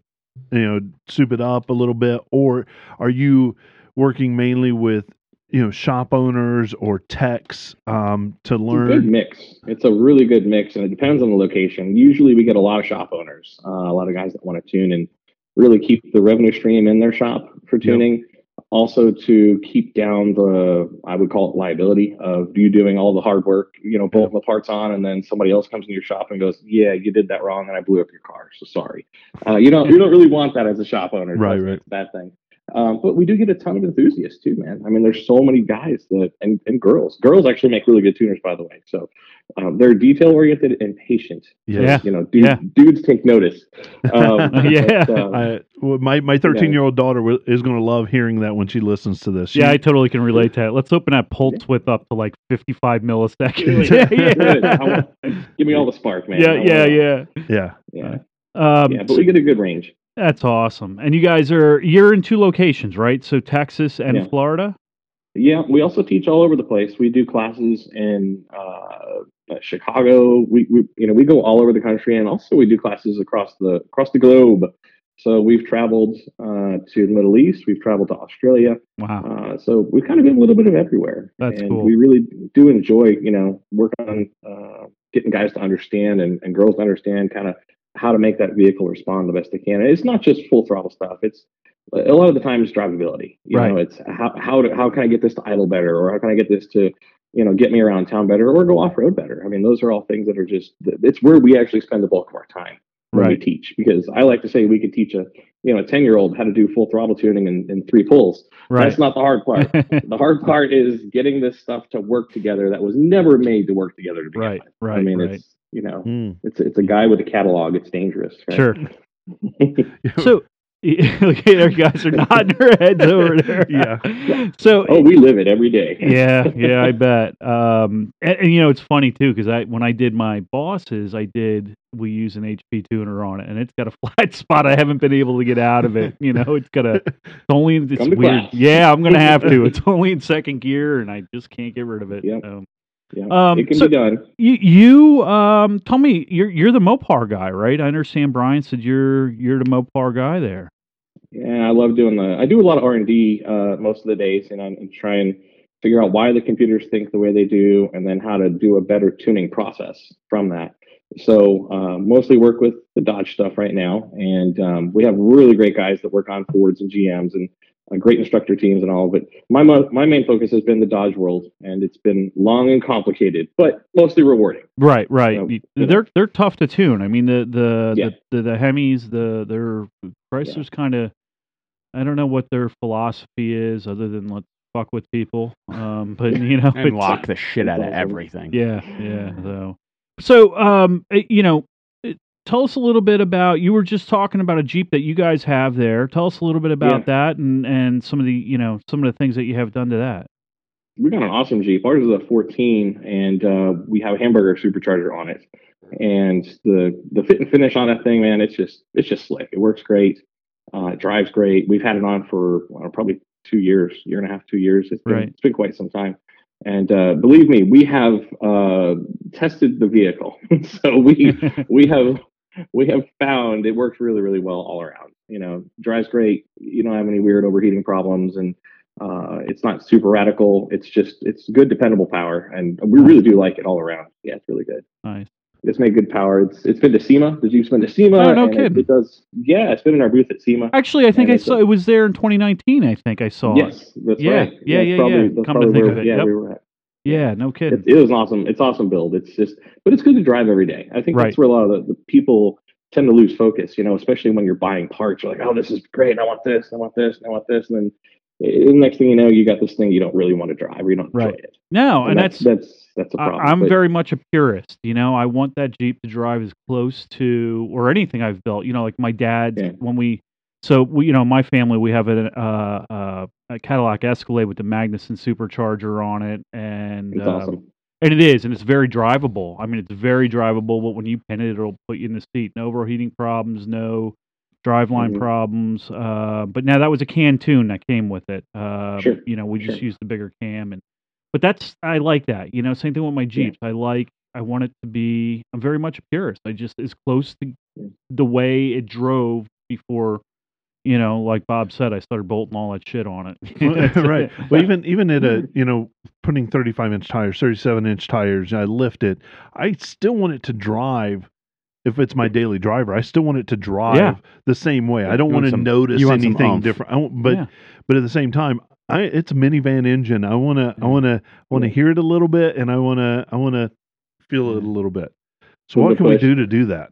Speaker 1: you know, soup it up a little bit, or are you working mainly with you know shop owners or techs um, to learn?
Speaker 4: good mix. It's a really good mix, and it depends on the location. Usually, we get a lot of shop owners, uh, a lot of guys that want to tune and really keep the revenue stream in their shop for tuning. Yep also to keep down the i would call it liability of you doing all the hard work you know bolting the parts on and then somebody else comes in your shop and goes yeah you did that wrong and i blew up your car so sorry. Uh, you know you don't really want that as a shop owner.
Speaker 1: Right right.
Speaker 4: that thing um, but we do get a ton of enthusiasts too, man. I mean, there's so many guys that and, and girls. Girls actually make really good tuners, by the way. So um, they're detail oriented and patient.
Speaker 3: Yeah,
Speaker 4: you know, dudes,
Speaker 3: yeah.
Speaker 4: dudes take notice. Um,
Speaker 3: yeah,
Speaker 1: but, um, I, well, my my 13 year old daughter is going to love hearing that when she listens to this. She,
Speaker 3: yeah, I totally can relate to that. Let's open that pulse width up to like 55 milliseconds. yeah,
Speaker 4: yeah. Give me all the spark, man.
Speaker 3: Yeah, yeah, yeah,
Speaker 1: yeah,
Speaker 4: yeah. Um, yeah, but we get a good range.
Speaker 3: That's awesome. And you guys are you're in two locations, right? So Texas and
Speaker 4: yeah.
Speaker 3: Florida.
Speaker 4: Yeah, we also teach all over the place. We do classes in uh, Chicago. We, we you know we go all over the country, and also we do classes across the across the globe. So we've traveled uh, to the Middle East. We've traveled to Australia.
Speaker 3: Wow.
Speaker 4: Uh, so we've kind of been a little bit of everywhere.
Speaker 3: That's
Speaker 4: and
Speaker 3: cool.
Speaker 4: We really do enjoy, you know, working on uh, getting guys to understand and, and girls to understand kind of how to make that vehicle respond the best it can. And it's not just full throttle stuff. It's a lot of the time it's drivability. You
Speaker 3: right.
Speaker 4: know, it's how how to, how can I get this to idle better, or how can I get this to you know get me around town better, or go off road better. I mean, those are all things that are just it's where we actually spend the bulk of our time when right. we teach. Because I like to say we could teach a you know a ten year old how to do full throttle tuning in, in three pulls.
Speaker 3: Right.
Speaker 4: That's not the hard part. the hard part is getting this stuff to work together that was never made to work together to begin
Speaker 3: right.
Speaker 4: with.
Speaker 3: Right.
Speaker 4: I mean,
Speaker 3: right.
Speaker 4: it's you know,
Speaker 1: mm.
Speaker 4: it's it's a guy with a catalog. It's dangerous. Right?
Speaker 3: Sure. so look at guys are nodding their heads over there.
Speaker 1: Yeah.
Speaker 3: So
Speaker 4: oh, we live it every day.
Speaker 3: yeah, yeah, I bet. Um, and, and, you know, it's funny too because I when I did my bosses, I did we use an HP tuner on it, and it's got a flat spot. I haven't been able to get out of it. You know, it's got a it's only it's
Speaker 4: Come
Speaker 3: weird. Yeah, I'm gonna have to. It's only in second gear, and I just can't get rid of it.
Speaker 4: Yeah.
Speaker 3: Um,
Speaker 4: yeah, um, it can so be done.
Speaker 3: You, you um, tell me, you're you're the Mopar guy, right? I understand Brian said you're you're the Mopar guy there.
Speaker 4: Yeah, I love doing the. I do a lot of R and D uh, most of the days, and I'm, I'm trying figure out why the computers think the way they do, and then how to do a better tuning process from that. So uh, mostly work with the Dodge stuff right now, and um, we have really great guys that work on Fords and GMs and great instructor teams and all. But my my main focus has been the Dodge world, and it's been long and complicated, but mostly rewarding.
Speaker 3: Right, right.
Speaker 4: So,
Speaker 3: Y-
Speaker 4: you know.
Speaker 3: they're they're tough to tune. I mean, the the
Speaker 4: Yeah.
Speaker 3: the, the, the Hemis, the their Chrysler's kind of. I don't know what their philosophy is, other than let's fuck with people. Um, but you know,
Speaker 2: and
Speaker 3: it's-
Speaker 2: lock the shit out of everything.
Speaker 3: Yeah, yeah. So, so um, eh, you know, tell us a little bit about. You were just talking about a Jeep that you guys have there. Tell us a little bit about that and and some of the you know some of the things that you have done to that.
Speaker 4: we got an awesome Jeep. Ours is a 14, and uh, we have a hamburger supercharger on it. And the the fit and finish on that thing, man, it's just it's just slick. It works great. Uh, it drives great. We've had it on for probably two years, year and a half, two years. It's been,
Speaker 3: Right.
Speaker 4: it's been quite some time. And uh, believe me, we have uh, tested the vehicle, so we we have we have found it works really really well all around. You know, drives great. You don't have any weird overheating problems, and uh, it's not super radical. It's just it's good dependable power, and we really do like it all around. Yeah, it's really good.
Speaker 3: nice.
Speaker 4: It's made good power. It's it's been to SEMA. The Jeep's been to SEMA.
Speaker 3: Oh, no
Speaker 4: and it- It, does. Yeah, it's been in our booth at SEMA.
Speaker 3: Actually, I think I saw
Speaker 4: a-
Speaker 3: it was there in 2019. I think I saw.
Speaker 4: Yes, that's
Speaker 3: Yeah,
Speaker 4: right.
Speaker 3: yeah,
Speaker 4: it's
Speaker 3: yeah,
Speaker 4: probably-
Speaker 3: yeah. Come to think of it,
Speaker 4: Yeah,
Speaker 3: yep.
Speaker 4: we were at.
Speaker 3: Yeah, no kidding.
Speaker 4: It, it was awesome. It's awesome build. It's just, but it's good to drive every day. I think
Speaker 3: Right.
Speaker 4: that's where a lot of the, the people tend to lose focus. You know, especially when you're buying parts. You're like, oh, this is great. I want this. I want this. I want this. And then eh, the next thing you know, you got this thing you don't really want to drive or you don't enjoy it.
Speaker 3: no, and that's
Speaker 4: that's that's a
Speaker 3: I,
Speaker 4: problem.
Speaker 3: I'm
Speaker 4: but-
Speaker 3: very much a purist. You know, I want that Jeep to drive as close to or anything I've built. You know, like my dad
Speaker 4: Yeah.
Speaker 3: when we. So we, you know, my family we have a, uh, uh, a Cadillac Escalade with the Magnuson supercharger on it, and um,
Speaker 4: awesome.
Speaker 3: and it is, and it's very drivable. I mean, it's very drivable. But when you pin it, it'll put you in the seat. No overheating problems, no driveline
Speaker 4: Mhm.
Speaker 3: problems. Uh, but now that was a canned tune that came with it. Uh,
Speaker 4: Sure,
Speaker 3: You know, we just used the bigger cam, and but that's I like that. You know, same thing with my Jeeps. I like. I want it to be. I'm very much a purist. I just as close to
Speaker 4: Yeah.
Speaker 3: the way it drove before. You know, like Bob said, I started bolting all that shit on it.
Speaker 1: right. Well, even even at a you know putting 35 inch tires, 37 inch tires, I lift it. I still want it to drive. If it's my daily driver, I still want it to drive
Speaker 3: Yeah.
Speaker 1: the same way. I don't want
Speaker 2: want
Speaker 1: to
Speaker 2: some-
Speaker 1: notice
Speaker 2: want
Speaker 1: anything different. I won't- but
Speaker 3: Yeah.
Speaker 1: but at the same time, I it's a minivan engine. I want to I want to want to
Speaker 4: Yeah.
Speaker 1: hear it a little bit, and I want to I want to feel it a little bit. So
Speaker 4: Well,
Speaker 1: what
Speaker 4: the
Speaker 1: can we do to do that?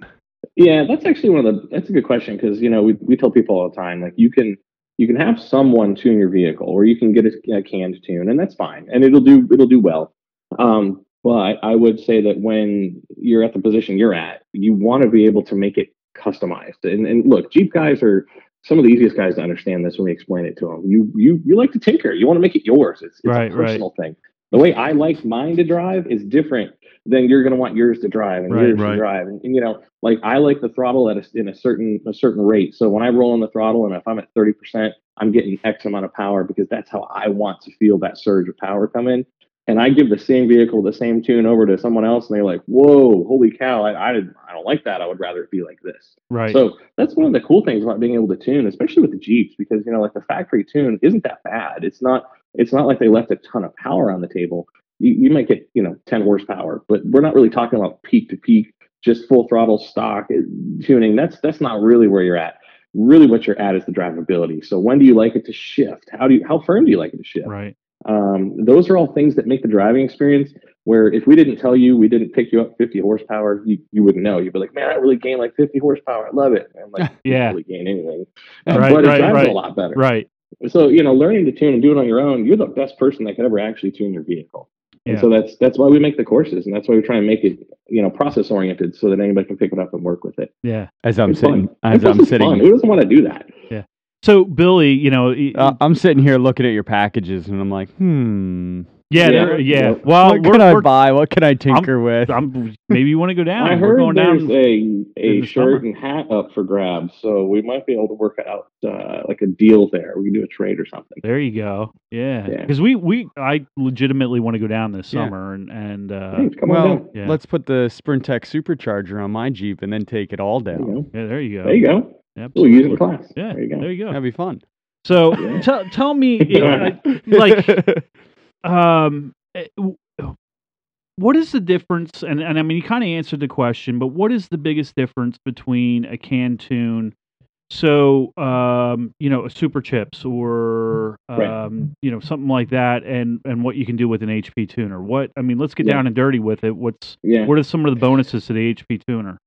Speaker 4: Yeah, that's actually one of the. That's a good question because you know we we tell people all the time like you can you can have someone tune your vehicle or you can get a, a canned tune and that's fine and it'll do it'll do well. Um, but I would say that when you're at the position you're at, you want to be able to make it customized. And and look, Jeep guys are some of the easiest guys to understand this when we explain it to them. You you you like to tinker. You want to make it yours. It's, it's
Speaker 3: Right,
Speaker 4: a
Speaker 3: right.
Speaker 4: personal thing. The way I like mine to drive is different than you're going to want yours to drive and
Speaker 3: Right,
Speaker 4: yours
Speaker 1: right.
Speaker 4: to drive. And, and, you know, like I like the throttle at a, in a certain a certain rate. So when I roll on the throttle and if I'm at 30%, I'm getting X amount of power because that's how I want to feel that surge of power come in. And I give the same vehicle the same tune over to someone else, and they're like, "Whoa, holy cow! I, I, I don't like that. I would rather it be like this."
Speaker 3: right.
Speaker 4: So that's one of the cool things about being able to tune, especially with the Jeeps, because you know, like the factory tune isn't that bad. It's not. It's not like they left a ton of power on the table. You, you might get you know 10 horsepower, but we're not really talking about peak to peak, just full throttle stock uh, tuning. That's that's not really where you're at. Really, what you're at is the drivability. So when do you like it to shift? How do you how firm do you like it to shift?
Speaker 3: right.
Speaker 4: Um, those are all things that make the driving experience. Where if we didn't tell you, we didn't pick you up 50 horsepower, you, you wouldn't know. You'd be like, man, I really gained like 50 horsepower. I love it. And I'm like,
Speaker 3: Yeah.
Speaker 4: really gain anything.
Speaker 3: Right,
Speaker 4: but it
Speaker 3: right,
Speaker 4: drives
Speaker 3: right.
Speaker 4: a lot better.
Speaker 3: Right.
Speaker 4: So, you know, learning to tune and do it on your own, you're the best person that could ever actually tune your vehicle. And so that's that's why we make the courses, and that's why we try and make it, you know, process oriented, so that anybody can pick it up and work with it.
Speaker 3: Yeah.
Speaker 2: As I'm
Speaker 4: It's
Speaker 2: sitting,
Speaker 4: fun.
Speaker 2: as
Speaker 4: And
Speaker 2: I'm sitting,
Speaker 4: fun. Who doesn't want to do that? Yeah.
Speaker 3: So Billy, you know,
Speaker 2: uh, I'm sitting here looking at your packages, and I'm like, hmm,
Speaker 3: yeah,
Speaker 4: yeah,
Speaker 3: yeah.
Speaker 4: yeah.
Speaker 3: Well,
Speaker 2: what
Speaker 3: we're,
Speaker 2: could I
Speaker 3: we're-
Speaker 2: buy? What can I tinker with?
Speaker 3: I'm, maybe you want to go down.
Speaker 4: I
Speaker 3: We're
Speaker 4: heard
Speaker 3: going
Speaker 4: there's
Speaker 3: down.
Speaker 4: a a shirt
Speaker 3: summer.
Speaker 4: and hat up for grabs, so we might be able to work out uh, like a deal there. We can do a trade or something.
Speaker 3: There you go. Yeah,
Speaker 4: Yeah.
Speaker 3: because we we I legitimately want to go down this
Speaker 2: Yeah.
Speaker 3: summer and and uh,
Speaker 4: Hey, come on
Speaker 2: well,
Speaker 4: down.
Speaker 3: Yeah.
Speaker 2: let's put the Sprintex supercharger on my Jeep and then take it all down.
Speaker 4: go.
Speaker 3: yeah, there you go.
Speaker 4: There you go. We'll
Speaker 3: Absolutely.
Speaker 4: use it in class.
Speaker 3: Yeah,
Speaker 4: There you go.
Speaker 3: There you go.
Speaker 2: That'd be fun.
Speaker 3: So
Speaker 4: Yeah.
Speaker 3: tell tell me, like um, eh, what is the difference? And, and I mean, you kind of answered the question, but what is the biggest difference between a canned tune? So, um, you know, a Superchips or,
Speaker 4: Right.
Speaker 3: um, you know, something like that, and and what you can do with an HP tuner. What I mean, let's get
Speaker 4: Yeah.
Speaker 3: down and dirty with it. What's
Speaker 4: Yeah.
Speaker 3: what are some of the bonuses to the HP tuner?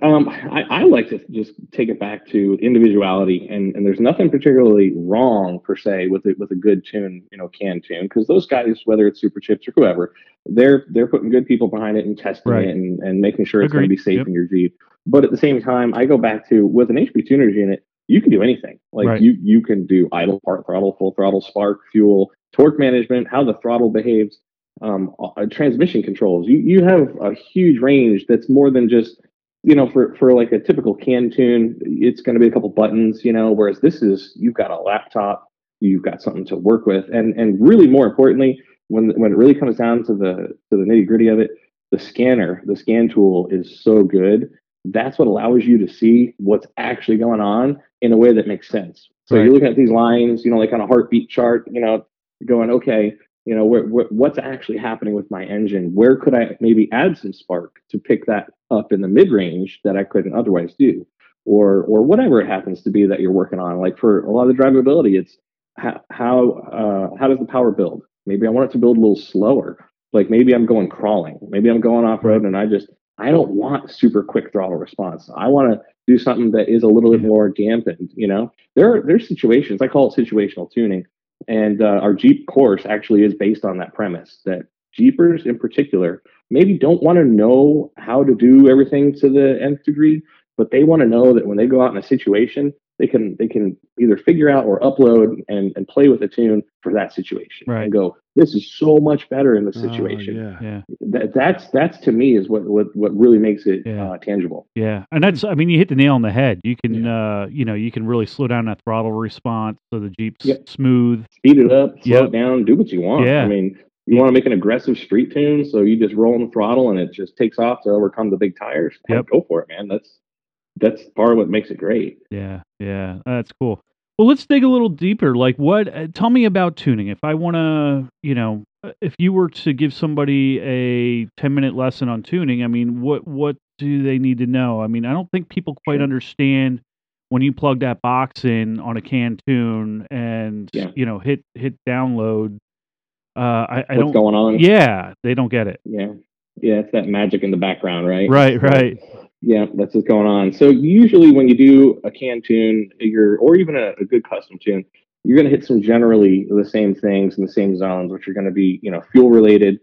Speaker 4: Um, I, I like to just take it back to individuality, and, and there's nothing particularly wrong per se with it with a good tune, you know, canned tune, because those guys, whether it's Superchips or whoever, they're they're putting good people behind it and testing
Speaker 3: Right.
Speaker 4: it and, and making sure it's going to be safe
Speaker 3: Yep.
Speaker 4: in your Jeep. But at the same time, I go back to with an HP tuners unit, you can do anything. Like
Speaker 3: Right.
Speaker 4: you you can do idle, part throttle, full throttle, spark, fuel, torque management, how the throttle behaves, um, uh, transmission controls. You you have a huge range that's more than just you know, for for like a typical canned tune, it's going to be a couple buttons, you know. Whereas this is you've got a laptop, you've got something to work with, and and really more importantly, when when it really comes down to the to the nitty gritty of it, the scanner, the scan tool is so good. That's what allows you to see what's actually going on in a way that makes sense. So
Speaker 3: Right.
Speaker 4: you're looking at these lines, you know, like on a heartbeat chart, you know, going, okay, you know, where, where, what's actually happening with my engine? Where could I maybe add some spark to pick that up in the mid range that I couldn't otherwise do, or or whatever it happens to be that you're working on. Like for a lot of the drivability, it's how how uh, how does the power build? Maybe I want it to build a little slower. Like maybe I'm going crawling. Maybe I'm going off road, and I just I don't want super quick throttle response. I want to do something that is a little bit more dampened. You know, there are there's situations I call it situational tuning, and uh, our Jeep course actually is based on that premise that Jeepers in particular maybe don't want to know how to do everything to the nth degree, but they want to know that when they go out in a situation, they can they can either figure out or upload and, and play with a tune for that situation
Speaker 3: Right.
Speaker 4: and go, this is so much better in this
Speaker 1: Oh,
Speaker 4: situation.
Speaker 1: yeah.
Speaker 3: Yeah,
Speaker 4: That, that's that's to me is what what, what really makes it
Speaker 3: Yeah.
Speaker 4: uh, tangible.
Speaker 3: yeah, and that's I mean, you hit the nail on the head. You can, uh, you know, you can really slow down that throttle response so the Jeep's
Speaker 4: Yep.
Speaker 3: smooth.
Speaker 4: Speed it up, slow
Speaker 3: Yep.
Speaker 4: it down, do what you want.
Speaker 3: Yeah.
Speaker 4: I mean, you want to make an aggressive street tune, so you just roll on the throttle and it just takes off to overcome the big tires. Hey,
Speaker 3: Yep.
Speaker 4: Go for it, man. That's that's part of what makes it great.
Speaker 3: Yeah, yeah, that's cool. Well, let's dig a little deeper. Like, what? Uh, tell me about tuning. If I want to, you know, uh, if you were to give somebody a ten-minute lesson on tuning, I mean, what what do they need to know? I mean, I don't think people quite
Speaker 4: Sure.
Speaker 3: understand when you plug that box in on a canned tune and
Speaker 4: Yeah.
Speaker 3: you know hit hit download. Uh, I, I
Speaker 4: What's
Speaker 3: don't.
Speaker 4: going on?
Speaker 3: Yeah, they don't get it.
Speaker 4: Yeah. Yeah, it's that magic in the background, right?
Speaker 3: Right, right.
Speaker 4: Yeah, that's what's going on. So usually when you do a canned tune, you're or even a, a good custom tune, you're going to hit some generally the same things in the same zones, which are going to be you know fuel related,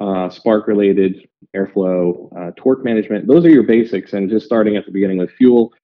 Speaker 4: uh, spark related, airflow, uh, torque management. Those are your basics, and just starting at the beginning with fuel.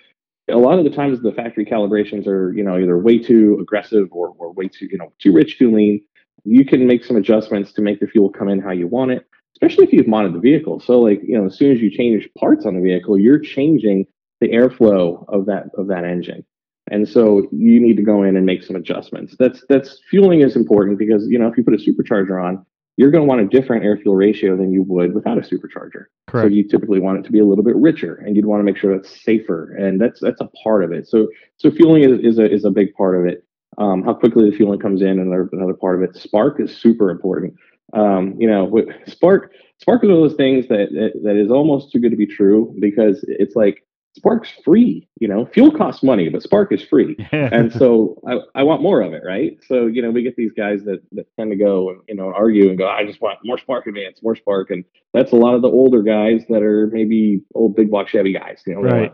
Speaker 4: A lot of the times the factory calibrations are you know either way too aggressive or, or way too you know too rich, too lean. You can make some adjustments to make the fuel come in how you want it especially if you've modded the vehicle. So like, you know, as soon as you change parts on the vehicle, you're changing the airflow of that of that engine. And so you need to go in and make some adjustments. That's that's fueling is important because, you know, if you put a supercharger on, you're going to want a different air fuel ratio than you would without a supercharger.
Speaker 3: Correct.
Speaker 4: So you typically want it to be a little bit richer and you'd want to make sure that's safer. And that's that's a part of it. So so fueling is, is a is a big part of it. Um, how quickly the fueling comes in, and another another part of it. Spark is super important. Um, you know, with Spark Spark is one of those things that, that that is almost too good to be true because it's like Spark's free. You know, fuel costs money, but Spark is free. and so I, I want more of it, right? So you know, we get these guys that, that tend to go and you know argue and go, I just want more Spark Advance, more Spark, and that's a lot of the older guys that are maybe old big block Chevy guys. You know,
Speaker 3: Right.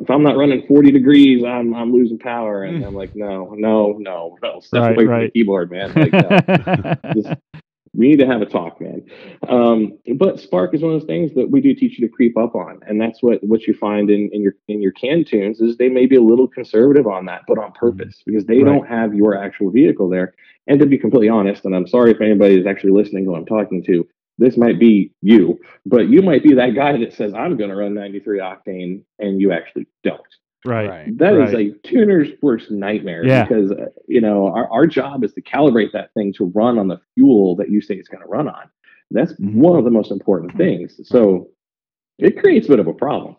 Speaker 4: if I'm not running 40 degrees, I'm I'm losing power, and I'm like, no, no, no, no, step
Speaker 3: Right,
Speaker 4: away from
Speaker 3: right.
Speaker 4: the keyboard, man. Like, no just we need to have a talk, man. Um, but Spark is one of those things that we do teach you to creep up on, and that's what what you find in, in your in your canned tunes is they may be a little conservative on that, but on purpose because they
Speaker 3: Right.
Speaker 4: don't have your actual vehicle there. And to be completely honest, and I'm sorry if anybody is actually listening who I'm talking to, this might be you, but you might be that guy that says I'm going to run 93 octane, and you actually don't.
Speaker 3: Right.
Speaker 4: That is
Speaker 3: Right.
Speaker 4: a tuner's worst nightmare
Speaker 3: Yeah.
Speaker 4: because uh, you know our, our job is to calibrate that thing to run on the fuel that you say it's going to run on. That's
Speaker 1: Mhm.
Speaker 4: one of the most important things. So it creates a bit of a problem.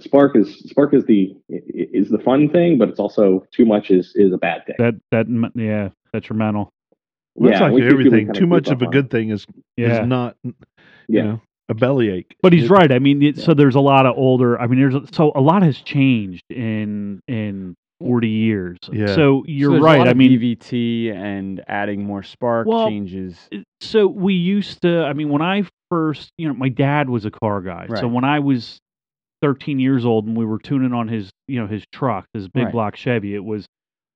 Speaker 4: Spark is Spark is the i- i- is the fun thing, but it's also too much is is a bad thing.
Speaker 3: That that yeah, detrimental.
Speaker 1: Well, that's
Speaker 4: Yeah,
Speaker 1: like
Speaker 4: we keep
Speaker 1: everything. Too much of a
Speaker 4: on
Speaker 1: good thing is
Speaker 3: Yeah.
Speaker 1: is not, you
Speaker 4: Yeah.
Speaker 1: know, a bellyache.
Speaker 3: But he's
Speaker 1: It-
Speaker 3: right. I mean, it,
Speaker 4: Yeah.
Speaker 3: so there's a lot of older. I mean, there's so a lot has changed in in 40 years.
Speaker 1: Yeah.
Speaker 3: So you're
Speaker 2: So there's a
Speaker 3: right.
Speaker 2: lot
Speaker 3: I
Speaker 2: of
Speaker 3: mean,
Speaker 2: EVT and adding more spark
Speaker 3: Well,
Speaker 2: changes.
Speaker 3: so we used to. I mean, when I first, you know, my dad was a car guy. So when I was 13 years old and we were tuning on his, you know, his truck, his big
Speaker 2: Right.
Speaker 3: block Chevy, it was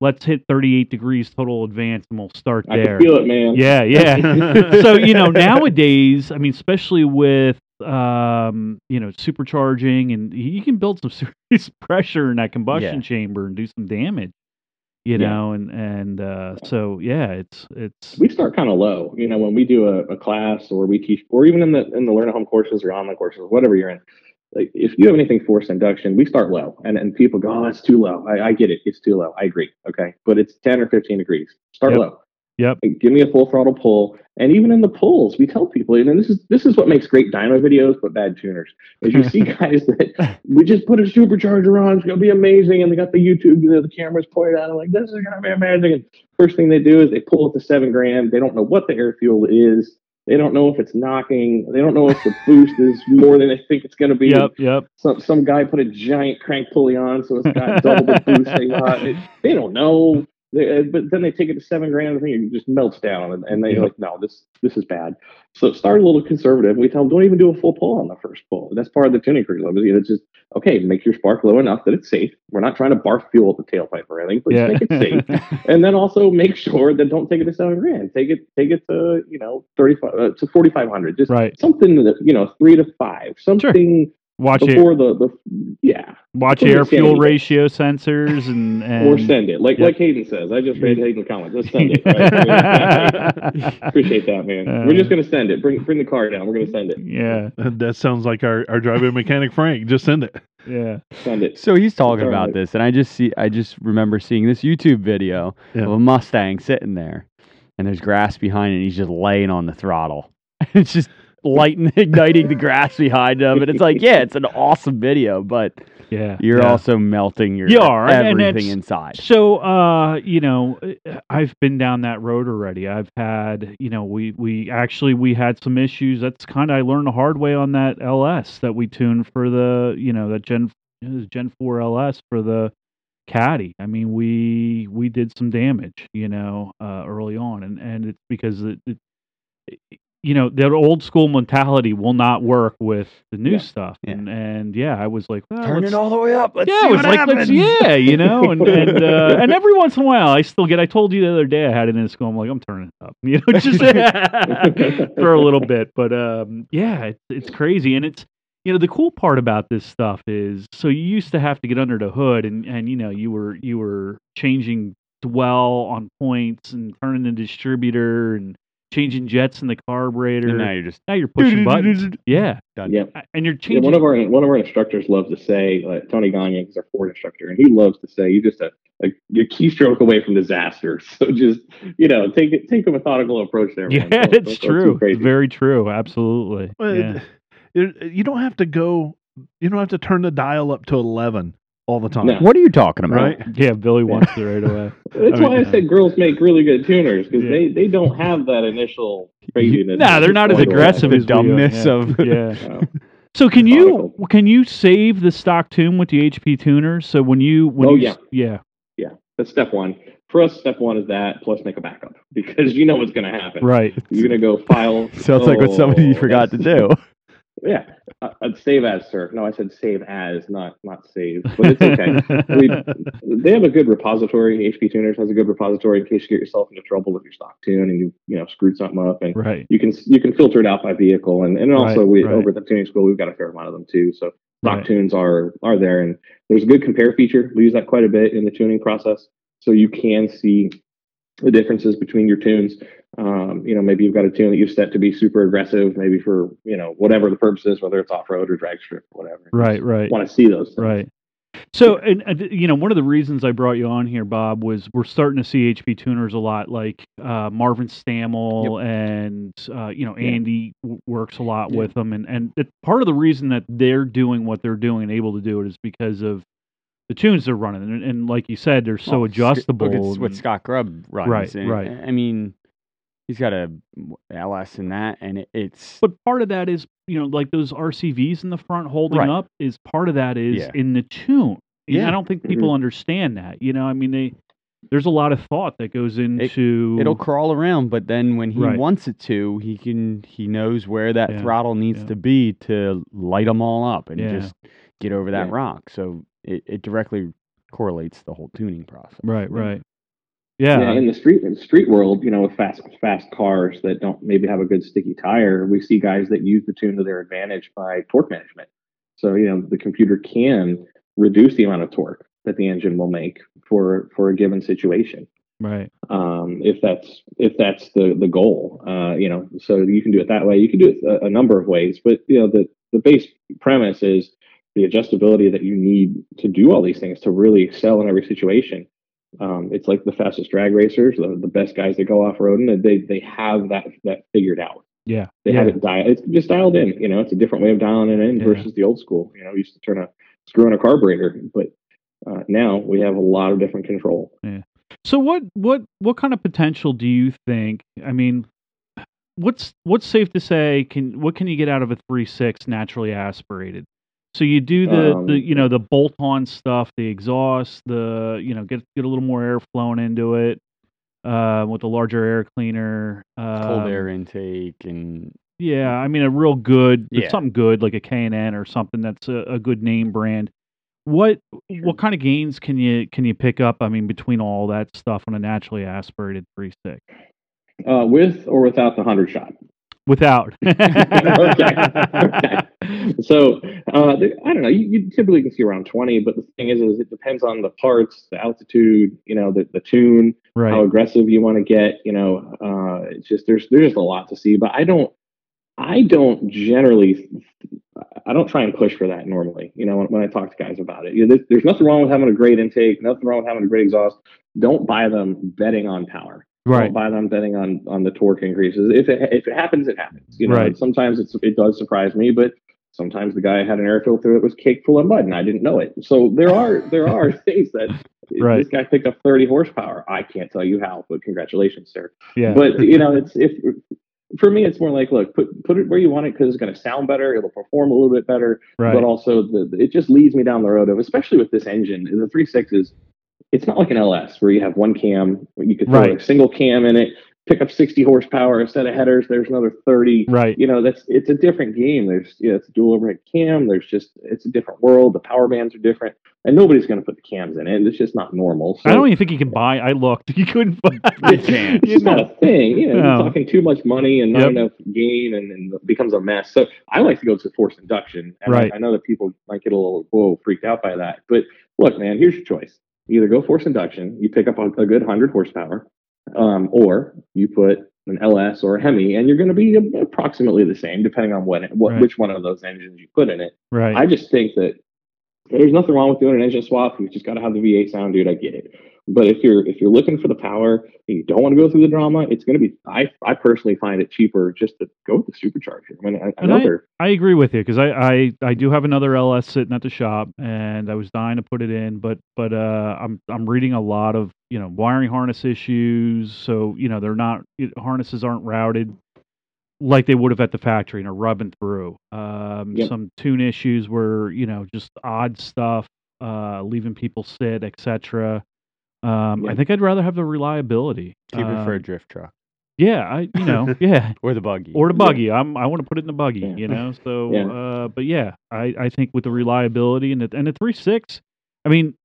Speaker 3: let's hit 38 degrees total advance and we'll start
Speaker 4: I
Speaker 3: there.
Speaker 4: can feel it, man.
Speaker 3: Yeah, yeah. so you know nowadays, I mean, especially with um, you know supercharging, and you can build some serious pressure in that combustion
Speaker 2: Yeah.
Speaker 3: chamber and do some damage. You
Speaker 4: Yeah.
Speaker 3: know, and and uh, so yeah, it's it's
Speaker 4: we start kind of low. You know, when we do a, a class or we teach, or even in the in the learn at home courses or online courses, whatever you're in. Like if you have anything forced induction, we start low, and and people go, "Oh, that's too low." I, I get it, it's too low. I agree. Okay, but it's ten or fifteen degrees. Start
Speaker 3: Yep.
Speaker 4: low.
Speaker 3: Yep.
Speaker 4: Like, give me a full throttle pull, and even in the pulls, we tell people, and this is this is what makes great dyno videos, but bad tuners. Is you see guys that we just put a supercharger on, it's gonna be amazing, and they got the YouTube, you know, the cameras pointed at them like this is gonna be amazing. And first thing they do is they pull it to seven grand. They don't know what the air fuel is. They don't know if it's knocking. They don't know if the boost is more than they think it's gonna be.
Speaker 3: yep, yep.
Speaker 4: Some some guy put a giant crank pulley on, so it's got double the boost they got. It- they don't know. They, uh, but then they take it to seven grand, and the thing just melts down, and, and they're
Speaker 3: Yep.
Speaker 4: like, "No, this this is bad." So start a little conservative. We tell them, "Don't even do a full pull on the first pull." That's part of the tuning curriculum. It's just okay. Make your spark low enough that it's safe. We're not trying to barf fuel at the tailpipe or anything, but
Speaker 3: Yeah.
Speaker 4: just make it safe. and then also make sure that don't take it to seven grand. Take it take it to you know thirty five uh, to forty five hundred. Just
Speaker 3: right.
Speaker 4: something that you know three to five. Something
Speaker 3: Watch it.
Speaker 4: the the yeah.
Speaker 3: Watch air fuel
Speaker 4: sanity hit.
Speaker 3: ratio sensors and, and
Speaker 4: or send it like
Speaker 3: Yep.
Speaker 4: like Hayden says. I just read Hayden comments. Just send it. Right? Appreciate that, man.
Speaker 3: Uh,
Speaker 4: We're just gonna send it. Bring bring the car down. We're gonna send it.
Speaker 3: yeah,
Speaker 1: That sounds like our, our drive-in mechanic Frank. Just send it.
Speaker 3: yeah.
Speaker 4: Send it.
Speaker 2: So he's talking
Speaker 4: all
Speaker 2: about this, and I just see, I just remember seeing this YouTube video
Speaker 1: Yeah.
Speaker 2: of a Mustang sitting there, and there's grass behind it, and he's just laying on the throttle. it's just lighting, igniting the grass behind him, and it's like, yeah, it's an awesome video, but
Speaker 3: Yeah.
Speaker 2: you're
Speaker 1: Yeah.
Speaker 2: also melting your
Speaker 3: You are,
Speaker 2: everything inside.
Speaker 3: So, uh, you know, I've been down that road already. I've had, you know, we we actually we had some issues. That's kind of I learned the hard way on that LS that we tuned for the, you know, that Gen Gen Four LS for the Caddy. I mean, we we did some damage, you know, uh, early on, and and it's because it, it you know that old school mentality will not work with the new
Speaker 4: Yeah.
Speaker 3: stuff,
Speaker 2: Yeah.
Speaker 3: and and yeah, I was like, well,
Speaker 2: Turn it all the way up. Let's
Speaker 3: yeah,
Speaker 2: see
Speaker 3: it was
Speaker 2: what
Speaker 3: like
Speaker 2: happens.
Speaker 3: yeah, you know, and and uh, and every once in a while I still get. I told you the other day I had it in school. I'm like, I'm turning it up, you know, just for a little bit. But um, yeah, it's it's crazy, and it's you know the cool part about this stuff is so you used to have to get under the hood, and and you know you were you were changing dwell on points and turning the distributor and changing jets in the carburetor.
Speaker 2: And now you're just
Speaker 3: now you're pushing buttons, yeah,
Speaker 2: done.
Speaker 4: Yeah.
Speaker 3: and you're
Speaker 4: Yeah,
Speaker 3: changing.
Speaker 4: one of our one of our instructors loves to say, uh, Tony Gagne is our Ford instructor, and he loves to say, "You just a, a your keystroke away from disaster." So just you know, take take a methodical approach there.
Speaker 3: Yeah.
Speaker 4: Don't-
Speaker 3: it's
Speaker 4: don't
Speaker 3: true. It's very true. Absolutely.
Speaker 1: Well,
Speaker 3: yeah.
Speaker 1: it- it- you don't have to go. You don't have to turn the dial up to eleven all the time.
Speaker 4: No.
Speaker 2: What are you talking about?
Speaker 1: Right?
Speaker 3: yeah, Billy wants it right away.
Speaker 4: That's
Speaker 1: I mean,
Speaker 4: why I said girls make really good tuners because
Speaker 3: Yeah.
Speaker 4: they, they don't have that initial craziness.
Speaker 3: Nah, they're not as aggressive
Speaker 2: The
Speaker 3: as
Speaker 2: dumbness
Speaker 3: yeah.
Speaker 2: of-
Speaker 3: yeah.
Speaker 4: No. Oh.
Speaker 3: So can you can you save the stock tune with the HP tuners? So when you when
Speaker 4: Oh,
Speaker 3: you,
Speaker 4: yeah.
Speaker 3: yeah
Speaker 4: That's step one. For us, step one is that plus make a backup because you know what's going to happen.
Speaker 3: right
Speaker 4: You're going to go file.
Speaker 2: Sounds like what somebody
Speaker 4: Oh,
Speaker 2: forgot to do.
Speaker 4: Yeah, uh, uh, save as, sir. No, I said save as, not not save. But it's okay. we, they have a good repository. HP Tuners has a good repository in case you get yourself into trouble with your stock tune and you you know screwed something up, and
Speaker 3: right
Speaker 4: you can you can filter it out by vehicle. And and also
Speaker 3: Right,
Speaker 4: we
Speaker 3: right.
Speaker 4: over at the tuning school we've got a fair amount of them too. So stock tunes are are there, and there's a good compare feature. We use that quite a bit in the tuning process, so you can see the differences between your tunes. Um, you know, maybe you've got a tune that you've set to be super aggressive, maybe for you know whatever the purpose is, whether it's off road or drag strip or whatever.
Speaker 3: right right
Speaker 4: Want to see those? Things.
Speaker 3: right. So and uh, you know one of the reasons I brought you on here, Bob, was we're starting to see HP tuners a lot, like uh, Marvin Stammel and uh, you know
Speaker 4: Yeah.
Speaker 3: Andy w- works a lot
Speaker 2: Yeah.
Speaker 3: with them, and and it, part of the reason that they're doing what they're doing and able to do it is because of the tunes they're running, and, and like you said, they're so
Speaker 2: Well,
Speaker 3: adjustable.
Speaker 2: Look at what
Speaker 3: and-
Speaker 2: Scott Grubb runs.
Speaker 3: Right,
Speaker 2: and,
Speaker 3: right.
Speaker 2: I mean, he's got a LS in that, and it, it's
Speaker 3: But part of that is, you know, like those RCVs in the front holding
Speaker 2: Right.
Speaker 3: up is part of that is
Speaker 2: Yeah.
Speaker 3: in the tune. And
Speaker 2: Yeah.
Speaker 3: I don't think mm-hmm. people understand that. You know, I mean, they there's a lot of thought that goes into
Speaker 2: it'll crawl around, but then when he
Speaker 3: Right.
Speaker 2: wants it to, he can he knows where that
Speaker 3: Yeah,
Speaker 2: throttle needs
Speaker 3: yeah.
Speaker 2: to be to light them all up and just get over that rock. So it, it directly correlates the whole tuning process.
Speaker 3: right, right.
Speaker 4: Yeah,
Speaker 3: Yeah,
Speaker 4: in the street in the street world, you know, with fast fast cars that don't maybe have a good sticky tire, we see guys that use the tune to their advantage by torque management. So you know, the computer can reduce the amount of torque that the engine will make for for a given situation.
Speaker 3: right.
Speaker 4: um, if that's if that's the the goal. Uh, you know, so you can do it that way. You can do it a, a number of ways, but you know, the the base premise is the adjustability that you need to do all these things to really excel in every situation. Um, it's like the fastest drag racers, the, the best guys that go off roading, and they they have that that figured out.
Speaker 3: Yeah.
Speaker 4: They
Speaker 3: yeah.
Speaker 4: have it dialed. It's just dialed in. You know, it's a different way of dialing it in
Speaker 3: Yeah.
Speaker 4: versus the old school. You know, we used to turn a screw in a carburetor, but uh, now we have a lot of different control. Yeah.
Speaker 3: So what what what kind of potential do you think? I mean, what's what's safe to say? Can what can you get out of a three six naturally aspirated? So you do the,
Speaker 4: Um,
Speaker 3: the you know the bolt on stuff, the exhaust, the you know get get a little more air flowing into it uh, with a larger air cleaner,
Speaker 2: Cold
Speaker 3: um,
Speaker 2: air intake and
Speaker 3: Yeah, I mean a real good,
Speaker 2: Yeah.
Speaker 3: something good like a K and N or something that's a, a good name brand. What what kind of gains can you can you pick up? I mean, between all that stuff on a naturally aspirated three stick,
Speaker 4: Uh, with or without the hundred shot.
Speaker 3: Without.
Speaker 4: okay. So uh, I don't know. You, you typically can see around twenty, but the thing is, is it depends on the parts, the altitude, you know, the, the tune, how aggressive you want to get. You know, uh, it's just there's there's a lot to see. But I don't I don't generally I don't try and push for that normally. You know, when, when I talk to guys about it, you know, there's, there's nothing wrong with having a great intake, nothing wrong with having a great exhaust. Don't buy them betting on power.
Speaker 3: Right.
Speaker 4: Don't buy them betting on on the torque increases. If it if it happens, it happens. You know,
Speaker 3: Right.
Speaker 4: sometimes it's it does surprise me, but sometimes the guy had an air filter that was caked full of mud and I didn't know it. So there are there are things that
Speaker 3: Right.
Speaker 4: this guy picked up 30 horsepower. I can't tell you how, but congratulations, sir.
Speaker 3: Yeah.
Speaker 4: But you know, it's if for me, it's more like, look, put put it where you want it because it's going to sound better. It'll perform a little bit better,
Speaker 3: right.
Speaker 4: but also the, it just leads me down the road of, especially with this engine, the three sixes. It's not like an LS where you have one cam. You could throw
Speaker 3: Right.
Speaker 4: a single cam in it, pick up 60 horsepower instead of headers. There's another 30
Speaker 3: right.
Speaker 4: you know that's it's a different game there's you know, it's a dual overhead cam there's just it's a different world the power bands are different and nobody's going to put the cams in it it's just not normal so
Speaker 3: I don't even think you can buy. I looked. You couldn't. Buy,
Speaker 2: You can't.
Speaker 4: it's not a thing you know
Speaker 3: No.
Speaker 4: you're talking too much money and not
Speaker 3: Yep.
Speaker 4: enough gain and, and it becomes a mess so i like to go to forced induction and
Speaker 3: Right.
Speaker 4: I, I know that people might get a little whoa freaked out by that but look man here's your choice you either go forced induction you pick up a, a good 100 horsepower um, or you put an LS or a Hemi, and you're going to be approximately the same, depending on what, what
Speaker 3: Right.
Speaker 4: which one of those engines you put in it.
Speaker 3: right.
Speaker 4: I just think that there's nothing wrong with doing an engine swap. You just got to have the V8 sound, dude. I get it. But if you're if you're looking for the power and you don't want to go through the drama, it's going to be. I I personally find it cheaper just to go with the supercharger. I mean, I, I
Speaker 3: I- I agree with you because I, I I do have another LS sitting at the shop and I was dying to put it in, but but uh I'm I'm reading a lot of you know wiring harness issues, so you know they're not it- harnesses aren't routed like they would have at the factory and are rubbing through. Um,
Speaker 4: Yep.
Speaker 3: Some tune issues were you know just odd stuff, uh, leaving people sit, etc. Um, I think I'd rather have the reliability.
Speaker 2: cheaper for a
Speaker 3: Um,
Speaker 2: drift truck
Speaker 3: yeah, I you know yeah
Speaker 2: or the buggy.
Speaker 3: or the buggy. I'm I want to put it in the buggy,
Speaker 4: Yeah.
Speaker 3: you know. So,
Speaker 4: Yeah.
Speaker 3: uh, but yeah, I, I think with the reliability and the and the three six, I mean,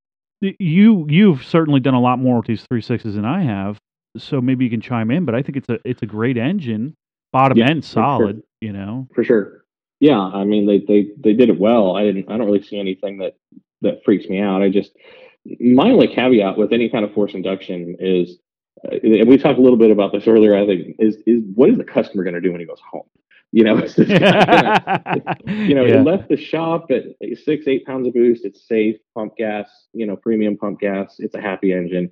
Speaker 3: you you've certainly done a lot more with these three sixes than I have. So maybe you can chime in, but I think it's a it's a great engine, bottom
Speaker 4: Yeah,
Speaker 3: end
Speaker 4: for sure.
Speaker 3: solid. You know,
Speaker 4: for sure. Yeah, I mean they they they did it well. I didn't. I don't really see anything that that freaks me out. I just my only caveat with any kind of force induction is, uh, and we talked a little bit about this earlier. I think is is what is the customer going to do when he goes home? You know, gonna- you know,
Speaker 3: Yeah.
Speaker 4: it left the shop at six, eight pounds of boost. It's safe, pump gas, you know, premium pump gas. It's a happy engine.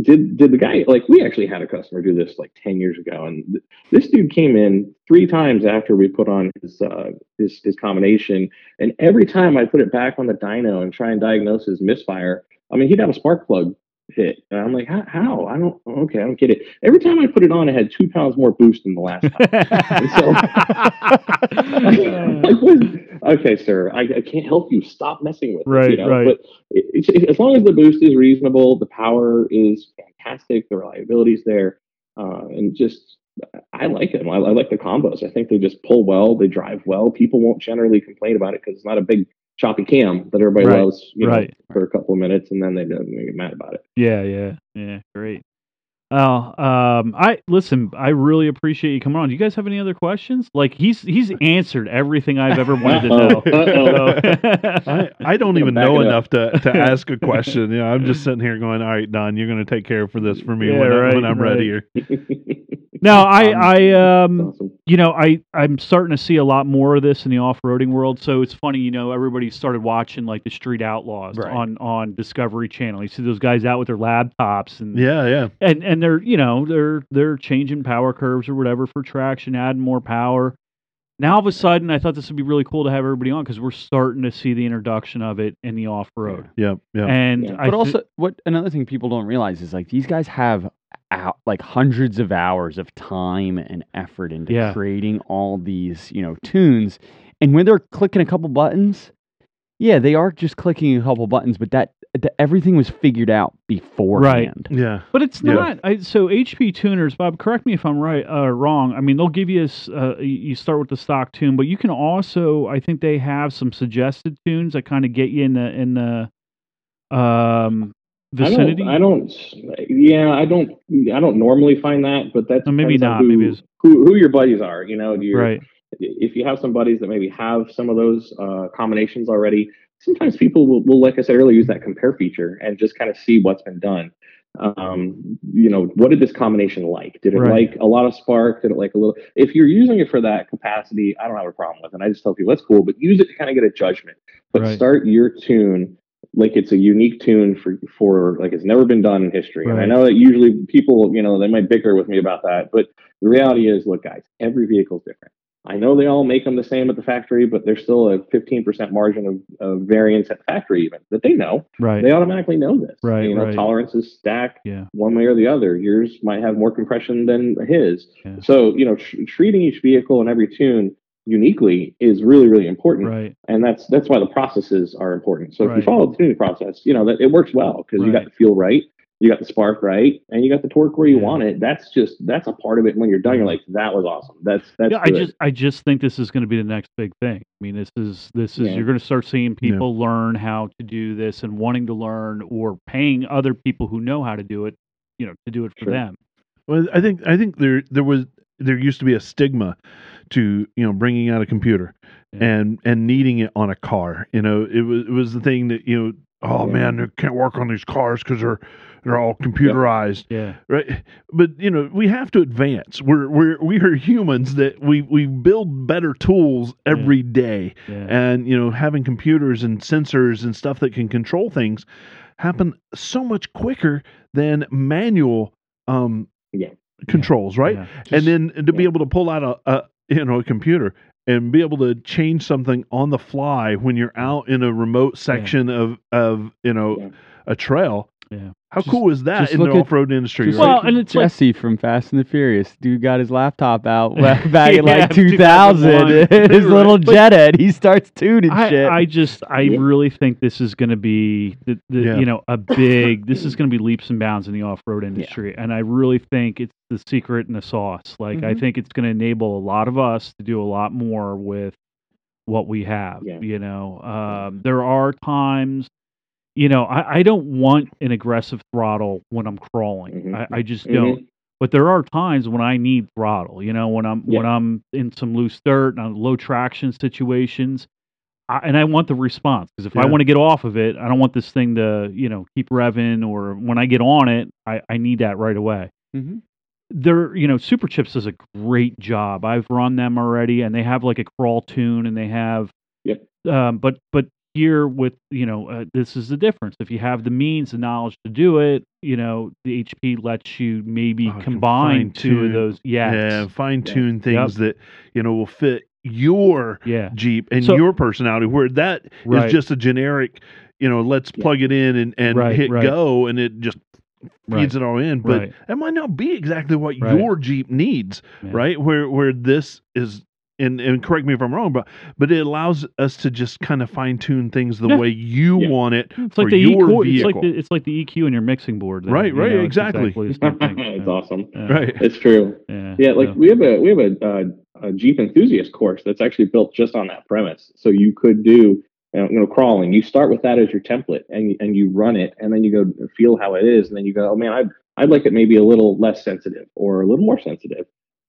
Speaker 4: Did did the guy like we actually had a customer do this like ten years ago, and th- this dude came in three times after we put on his uh, his his combination, and every time I put it back on the dyno and try and diagnose his misfire, I mean, he'd have a spark plug hit. And I'm like, how? how? I don't. Okay, I don't get it. Every time I put it on, it had two pounds more boost than the last time. like, what is- okay, sir, I, I can't help you. Stop messing with it.
Speaker 3: Right,
Speaker 4: you know?
Speaker 3: right.
Speaker 4: But it, it- as long as the boost is reasonable, the power is fantastic, the reliability is there, uh, and just I like them. I, I like the combos. I think they just pull well. They drive well. People won't generally complain about it because it's not a big choppy cam that everybody
Speaker 3: Right,
Speaker 4: loves. You
Speaker 3: right.
Speaker 4: know, for a couple of minutes, and then they, they get mad about it.
Speaker 3: Yeah, yeah, yeah. Great. Oh, um, I listen. I really appreciate you coming on. Do you guys have any other questions? Like he's he's answered everything I've ever wanted to know.
Speaker 4: Uh-oh.
Speaker 1: I, I don't even know enough to, to ask a question. You know, I'm just sitting here going, "All right, Don, you're going to take care for this for me
Speaker 3: Yeah,
Speaker 1: when, I,
Speaker 3: right,
Speaker 1: when I'm ready."
Speaker 3: right.
Speaker 1: Here.
Speaker 3: no, I
Speaker 4: Um,
Speaker 3: I um
Speaker 4: awesome.
Speaker 3: you know I I'm starting to see a lot more of this in the off-roading world. So it's funny, you know, everybody started watching like the Street Outlaws
Speaker 2: Right.
Speaker 3: on on Discovery Channel. You see those guys out with their laptops and
Speaker 1: Yeah, yeah.
Speaker 3: and and they're you know they're they're changing power curves or whatever for traction, adding more power. Now all of a sudden, I thought this would be really cool to have everybody on because we're starting to see the introduction of it in the off road.
Speaker 1: Yeah, yep.
Speaker 3: And
Speaker 4: Yeah.
Speaker 3: I
Speaker 2: but
Speaker 3: thi-
Speaker 2: also, what another thing people don't realize is like these guys have out, like hundreds of hours of time and effort into
Speaker 3: Yeah.
Speaker 2: creating all these, you know, tunes. And when they're clicking a couple buttons, yeah, they are just clicking a couple buttons, but that, that everything was figured out beforehand.
Speaker 1: yeah.
Speaker 3: But it's
Speaker 1: Yeah.
Speaker 3: not. I, so HP tuners, Bob, correct me if I'm right uh, wrong. I mean, they'll give you a s- uh, you you start with the stock tune, but you can also, I think they have some suggested tunes that kind of get you in the in the um vicinity.
Speaker 4: I don't, I don't. Yeah, I don't. I don't normally find that, but that's
Speaker 3: Uh, maybe not,
Speaker 4: Who,
Speaker 3: maybe
Speaker 4: who who your buddies are. You know, you
Speaker 3: right.
Speaker 4: if you have some buddies that maybe have some of those uh, combinations already, sometimes people will, will, like I said earlier, use that compare feature and just kind of see what's been done. Um, you know, what did this combination like? Did it
Speaker 3: Right.
Speaker 4: like a lot of spark? Did it like a little? If you're using it for that capacity, I don't have a problem with it. I just tell people that's cool, but use it to kind of get a judgment. But
Speaker 3: Right.
Speaker 4: start your tune like it's a unique tune for for like it's never been done in history. And I know that usually people, you know, they might bicker with me about that, but the reality is, look, guys, every vehicle is different. I know they all make them the same at the factory, but there's still a 15% margin of, of variance at the factory, even that they know.
Speaker 3: Right.
Speaker 4: They automatically know this.
Speaker 3: Right,
Speaker 4: You know,
Speaker 3: right.
Speaker 4: tolerances stack
Speaker 3: Yeah.
Speaker 4: one way or the other. Yours might have more compression than his.
Speaker 3: Yeah.
Speaker 4: So, you know, tr- treating each vehicle and every tune uniquely is really, really important.
Speaker 3: Right.
Speaker 4: And that's that's why the processes are important. So if
Speaker 3: Right.
Speaker 4: you follow the tuning process, you know that it works well because you got
Speaker 3: Right.
Speaker 4: the feel right, you got the spark right, and you got the torque where you
Speaker 3: Yeah.
Speaker 4: want it. That's just that's a part of it. When you're done, you're like, that was awesome. That's that's
Speaker 3: yeah, I just I just think this is going to be the next big thing. I mean, this is this is
Speaker 4: Yeah.
Speaker 3: you're going to start seeing people learn how to do this and wanting to learn or paying other people who know how to do it, you know, to do it for
Speaker 4: Sure.
Speaker 3: them.
Speaker 1: Well, I think I think there there was there used to be a stigma to you know bringing out a computer
Speaker 3: Yeah.
Speaker 1: and and needing it on a car. You know, it was it was the thing that you know. Oh
Speaker 4: Yeah.
Speaker 1: man, they can't work on these cars because they're they're all computerized,
Speaker 3: Yeah.
Speaker 1: right? But you know, we have to advance. We're we're we are humans that we we build better tools every day,
Speaker 3: Yeah.
Speaker 1: and you know, having computers and sensors and stuff that can control things happen so much quicker than manual um
Speaker 4: Yeah.
Speaker 1: Controls, right?
Speaker 3: Yeah.
Speaker 1: and then to be able to pull out a, a you know a computer and be able to change something on the fly when you're out in a remote section of of you know
Speaker 4: Yeah.
Speaker 1: a trail.
Speaker 3: Yeah.
Speaker 1: How
Speaker 2: Just-
Speaker 1: cool is that
Speaker 2: just
Speaker 1: in the
Speaker 2: look at-
Speaker 1: off-road industry?
Speaker 2: Just
Speaker 1: right?
Speaker 3: Well,
Speaker 2: like
Speaker 3: and it's like-
Speaker 2: Jesse from Fast and the Furious. Dude got his laptop out back back in like 2000.
Speaker 3: 2001.
Speaker 2: his little
Speaker 3: Right.
Speaker 2: Jetta. He starts tuning
Speaker 3: I,
Speaker 2: shit.
Speaker 3: I just I
Speaker 4: Yeah.
Speaker 3: really think this is going to be the, the
Speaker 1: Yeah.
Speaker 3: you know a big this is going to be leaps and bounds in the off-road industry and I really think it's the secret in the sauce like I
Speaker 2: Mhm.
Speaker 3: think it's going to enable a lot of us to do a lot more with what we have
Speaker 4: Yeah.
Speaker 3: you know um, there are times you know I, I don't want an aggressive throttle when I'm crawling
Speaker 4: Mhm.
Speaker 3: I, I just
Speaker 4: Mhm.
Speaker 3: don't but there are times when I need throttle. You know, when I'm when I'm in some loose dirt and low traction situations, I, and I want the response because if I want to get off of it, I don't want this thing to you know keep revving. Or when I get on it, I, I need that right away.
Speaker 2: Mhm.
Speaker 3: They're you know Superchips does a great job. I've run them already, and they have like a crawl tune, and they have.
Speaker 4: Yep.
Speaker 3: Um, but but here with you know uh, this is the difference. If you have the means, the knowledge to do it, you know the HP lets you maybe
Speaker 1: Oh,
Speaker 3: combine two of those. Yes.
Speaker 1: yeah, fine tune things that you know will fit your
Speaker 3: Yeah.
Speaker 1: Jeep and
Speaker 3: So-
Speaker 1: your personality. Where that is
Speaker 3: Right.
Speaker 1: just a generic, you know, let's
Speaker 3: Yeah.
Speaker 1: plug it in and, and
Speaker 3: Right,
Speaker 1: hit
Speaker 3: right.
Speaker 1: go, and it just feeds it all in, but that might not be exactly what your Jeep needs,
Speaker 3: Yeah.
Speaker 1: right? Where where this is. And, and correct me if I'm wrong, but but it allows us to just kind of fine tune things the
Speaker 3: Yeah.
Speaker 1: way you
Speaker 4: Yeah.
Speaker 1: want it
Speaker 3: It's
Speaker 1: for
Speaker 3: like the
Speaker 1: your
Speaker 3: EQ. It's
Speaker 1: vehicle.
Speaker 3: like the, it's like the EQ in your mixing board. then,
Speaker 1: Right, right,
Speaker 3: know, it's
Speaker 1: exactly.
Speaker 3: the same thing.
Speaker 4: it's
Speaker 3: Yeah.
Speaker 4: awesome.
Speaker 3: Yeah.
Speaker 1: right.
Speaker 4: It's true.
Speaker 3: Yeah.
Speaker 4: Yeah, like
Speaker 3: So-
Speaker 4: we have a we have a, uh, a Jeep enthusiast course that's actually built just on that premise. So you could do you know, you know crawling. You start with that as your template, and and you run it, and then you go feel how it is, and then you go, oh man, I'd I'd like it maybe a little less sensitive or a little more sensitive,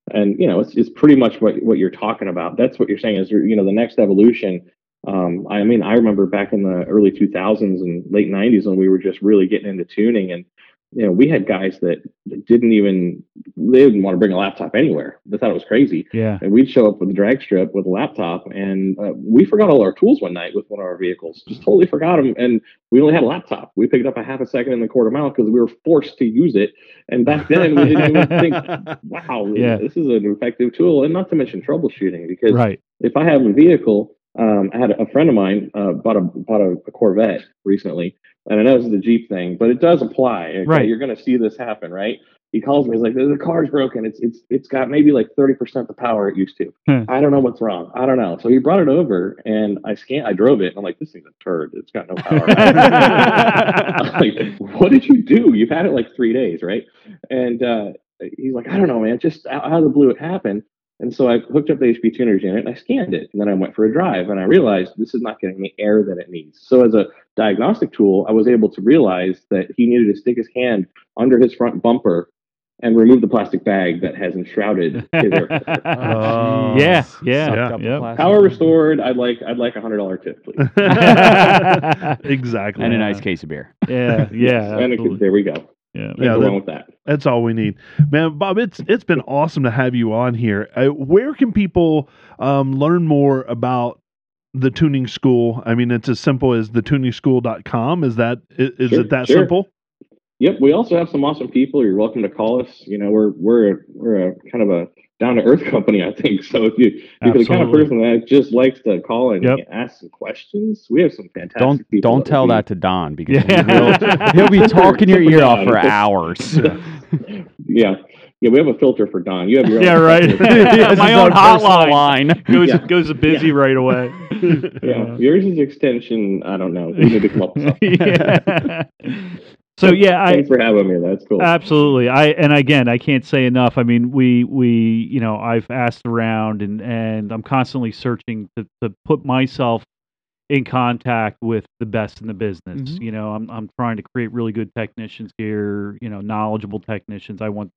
Speaker 4: and you know it's it's pretty much what what you're talking about. That's what you're saying is you know the next evolution. Um, I mean, I remember back in the early 2000s and late 90s when we were just really getting into tuning and you know, we had guys that didn't even they didn't want to bring a laptop anywhere. They thought it was crazy,
Speaker 3: Yeah.
Speaker 4: and we'd show up with a drag strip with a laptop, and uh, we forgot all our tools one night with one of our vehicles. Just totally forgot them, and we only had a laptop. We picked up a half a second in the quarter mile because we were forced to use it. And back then, we didn't even think, "Wow,
Speaker 3: Yeah.
Speaker 4: this is an effective tool." And not to mention troubleshooting, because
Speaker 3: Right.
Speaker 4: if I have a vehicle, um, I had a friend of mine uh, bought a bought a, a Corvette recently, and I know this is the Jeep thing, but it does apply. Okay?
Speaker 3: Right.
Speaker 4: You're going to see this happen, right? He calls me. He's like, "The car's broken. It's it's it's got maybe like thirty percent the power it used to.
Speaker 3: Hmm.
Speaker 4: I don't know what's wrong. I don't know." So he brought it over, and I scanned. I drove it, and I'm like, "This thing's a turd. It's got no power." Like, what did you do? You've had it like three days, right? And uh, he's like, I don't know, man. Just out, out of the blue, it happened. And so I hooked up the HP tuners unit and I scanned it. And then I went for a drive and I realized this is not getting the air that it needs. So as a diagnostic tool, I was able to realize that he needed to stick his hand under his front bumper and remove the plastic bag that has enshrouded his air filter.
Speaker 1: Oh,
Speaker 3: Yeah,
Speaker 2: Sucked
Speaker 3: yeah, yep.
Speaker 4: Power restored. I'd like I'd like a hundred dollar tip, please.
Speaker 1: exactly.
Speaker 2: and a nice case of beer.
Speaker 3: Yeah. Yeah.
Speaker 4: and it
Speaker 3: absolutely.
Speaker 4: there we go.
Speaker 3: Yeah.
Speaker 1: Yeah, that-
Speaker 4: that.
Speaker 1: That's all we need, man. Bob, it's it's been awesome to have you on here. Uh, where can people um, learn more about the tuning school? I mean, it's as simple as thetuningschool.com. Is that is
Speaker 4: Sure,
Speaker 1: it that
Speaker 4: sure.
Speaker 1: simple?
Speaker 4: Yep, we also have some awesome people. You're welcome to call us. You know, we're we're we're a kind of a down to earth company, I think. So if you if you're the kind of person that just likes to call and
Speaker 3: Yep.
Speaker 4: ask some questions, we have some fantastic
Speaker 2: Don't
Speaker 4: people.
Speaker 2: don't tell that to Don because
Speaker 3: Yeah.
Speaker 2: he'll, he'll be talking your ear off for hours.
Speaker 4: yeah, yeah, we have a filter for Don. You have your own
Speaker 3: Yeah, right.
Speaker 4: filter.
Speaker 3: My own hotline.
Speaker 2: line.
Speaker 3: goes
Speaker 4: Yeah.
Speaker 3: goes busy right away.
Speaker 4: yeah, yours is extension. I don't know. We need to come up with something.
Speaker 3: So yeah, I
Speaker 4: Thanks for having me. That's cool.
Speaker 3: Absolutely. I and again, I can't say enough. I mean, we we you know, I've asked around and and I'm constantly searching to to put myself in contact with the best in the business.
Speaker 2: Mhm.
Speaker 3: You know, I'm I'm trying to create really good technicians here, you know, knowledgeable technicians. I want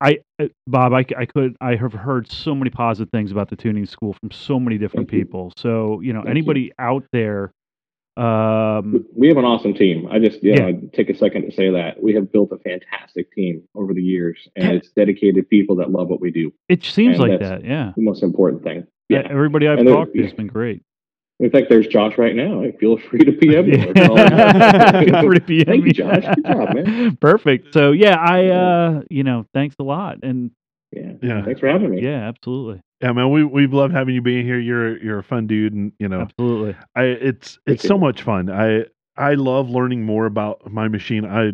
Speaker 3: I uh, Bob, I could I have heard so many positive things about the tuning school from so many different
Speaker 4: Thank you.
Speaker 3: people. So, you know,
Speaker 4: Thank you.
Speaker 3: anybody out there um
Speaker 4: we have an awesome team. I just yeah,
Speaker 3: Yeah.
Speaker 4: I'd take a second to say that we have built a fantastic team over the years, and
Speaker 3: Yeah.
Speaker 4: it's dedicated people that love what we do.
Speaker 3: it seems
Speaker 4: And
Speaker 3: like
Speaker 4: that's-
Speaker 3: that, yeah.
Speaker 4: The most important thing.
Speaker 3: Yeah,
Speaker 4: Yeah.
Speaker 3: everybody I've
Speaker 4: And
Speaker 3: talked to has been great.
Speaker 4: In fact, there's Josh right now. Feel free to PM me. or call
Speaker 3: Yeah.
Speaker 4: me.
Speaker 3: Feel free to PM
Speaker 4: Thank you, Josh. Good job, man.
Speaker 3: Perfect. So yeah, I uh you know, thanks a lot. And
Speaker 4: Yeah.
Speaker 1: Yeah.
Speaker 4: Thanks for having me.
Speaker 3: yeah, absolutely.
Speaker 1: Yeah, man, we we've loved having you being here. You're you're a fun dude, and you know,
Speaker 3: Absolutely.
Speaker 1: I it's it's so much fun. I I love learning more about my machine. I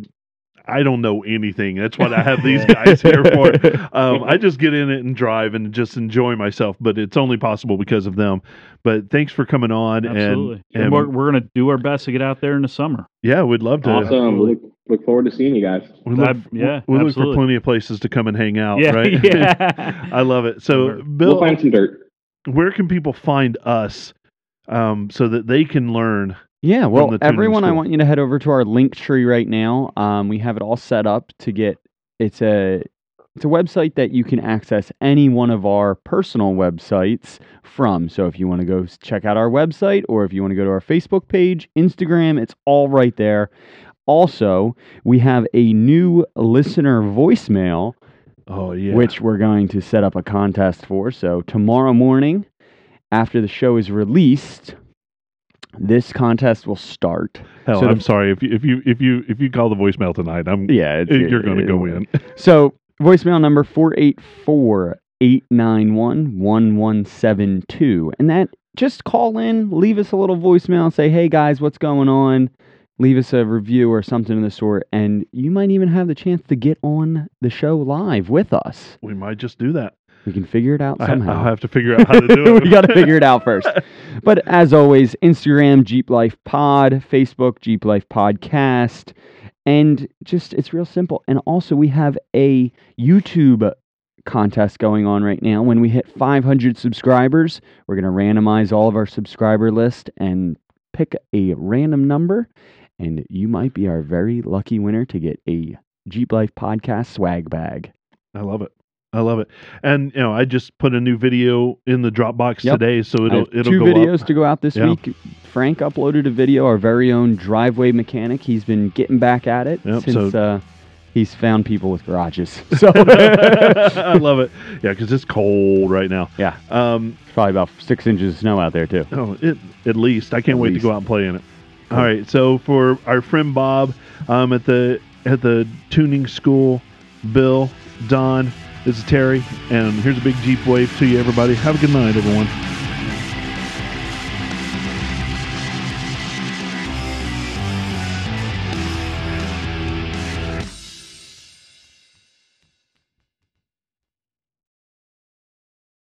Speaker 1: I don't know anything. That's what I have these guys here for. Um, I just get in it and drive and just enjoy myself. But it's only possible because of them. But thanks for coming on.
Speaker 3: Absolutely.
Speaker 1: And,
Speaker 3: And,
Speaker 1: and
Speaker 3: we're we're gonna do our best to get out there in the summer.
Speaker 1: yeah, we'd love to.
Speaker 4: Awesome. Look, look forward to seeing you guys.
Speaker 1: We look,
Speaker 3: I- yeah,
Speaker 1: we look for plenty of places to come and hang out.
Speaker 3: yeah,
Speaker 1: right?
Speaker 3: yeah.
Speaker 1: I love it. So,
Speaker 3: Sure.
Speaker 1: Bill,
Speaker 4: we'll find some dirt.
Speaker 1: where can people find us um, so that they can learn?
Speaker 2: Yeah, well,
Speaker 1: the tuning
Speaker 2: everyone, I want you to head over to our Linktree right now. Um, we have it all set up to get. It's a it's a website that you can access any one of our personal websites from. So if you want to go check out our website, or if you want to go to our Facebook page, Instagram, it's all right there. Also, we have a new listener voicemail
Speaker 1: Oh yeah,
Speaker 2: which we're going to set up a contest for. So tomorrow morning, after the show is released, this contest will start.
Speaker 1: hell,
Speaker 2: so
Speaker 1: I'm sorry if you if you if you if you call the voicemail tonight, I'm
Speaker 2: Yeah, it's,
Speaker 1: you're going to go in.
Speaker 2: So voicemail number 484 891 1172. And that just call in, leave us a little voicemail say, hey guys, what's going on? Leave us a review or something of the sort, and you might even have the chance to get on the show live with us.
Speaker 1: We might just do that.
Speaker 2: We can figure it out somehow.
Speaker 1: I'll have to figure out how to do it.
Speaker 2: we got to figure it out first. But as always, Instagram Jeep Life Pod, Facebook Jeep Life Podcast, and just it's real simple. And also, we have a YouTube contest going on right now. When we hit 500 subscribers, we're going to randomize all of our subscriber list and pick a random number, and you might be our very lucky winner to get a Jeep Life Podcast swag bag.
Speaker 1: I love it. I love it. And you know, I just put a new video in the Dropbox
Speaker 2: Yep.
Speaker 1: today, so it'll
Speaker 2: have
Speaker 1: it'll
Speaker 2: two videos
Speaker 1: up.
Speaker 2: to go out this
Speaker 1: Yeah.
Speaker 2: week. Frank uploaded a video, our very own driveway mechanic. He's been getting back at it
Speaker 1: Yep,
Speaker 2: since
Speaker 1: so-
Speaker 2: uh, he's found people with garages. So
Speaker 1: I love it. Yeah, because it's cold right now.
Speaker 2: yeah,
Speaker 1: Um,
Speaker 2: probably about six inches of snow out there too.
Speaker 1: oh, it at least I can't
Speaker 2: At
Speaker 1: wait
Speaker 2: least.
Speaker 1: to go out and play in it. All right, so for our friend Bob, um, at the at the tuning school, Bill, Don, this is Terry, and here's a big Jeep wave to you, everybody. Have a good night, everyone.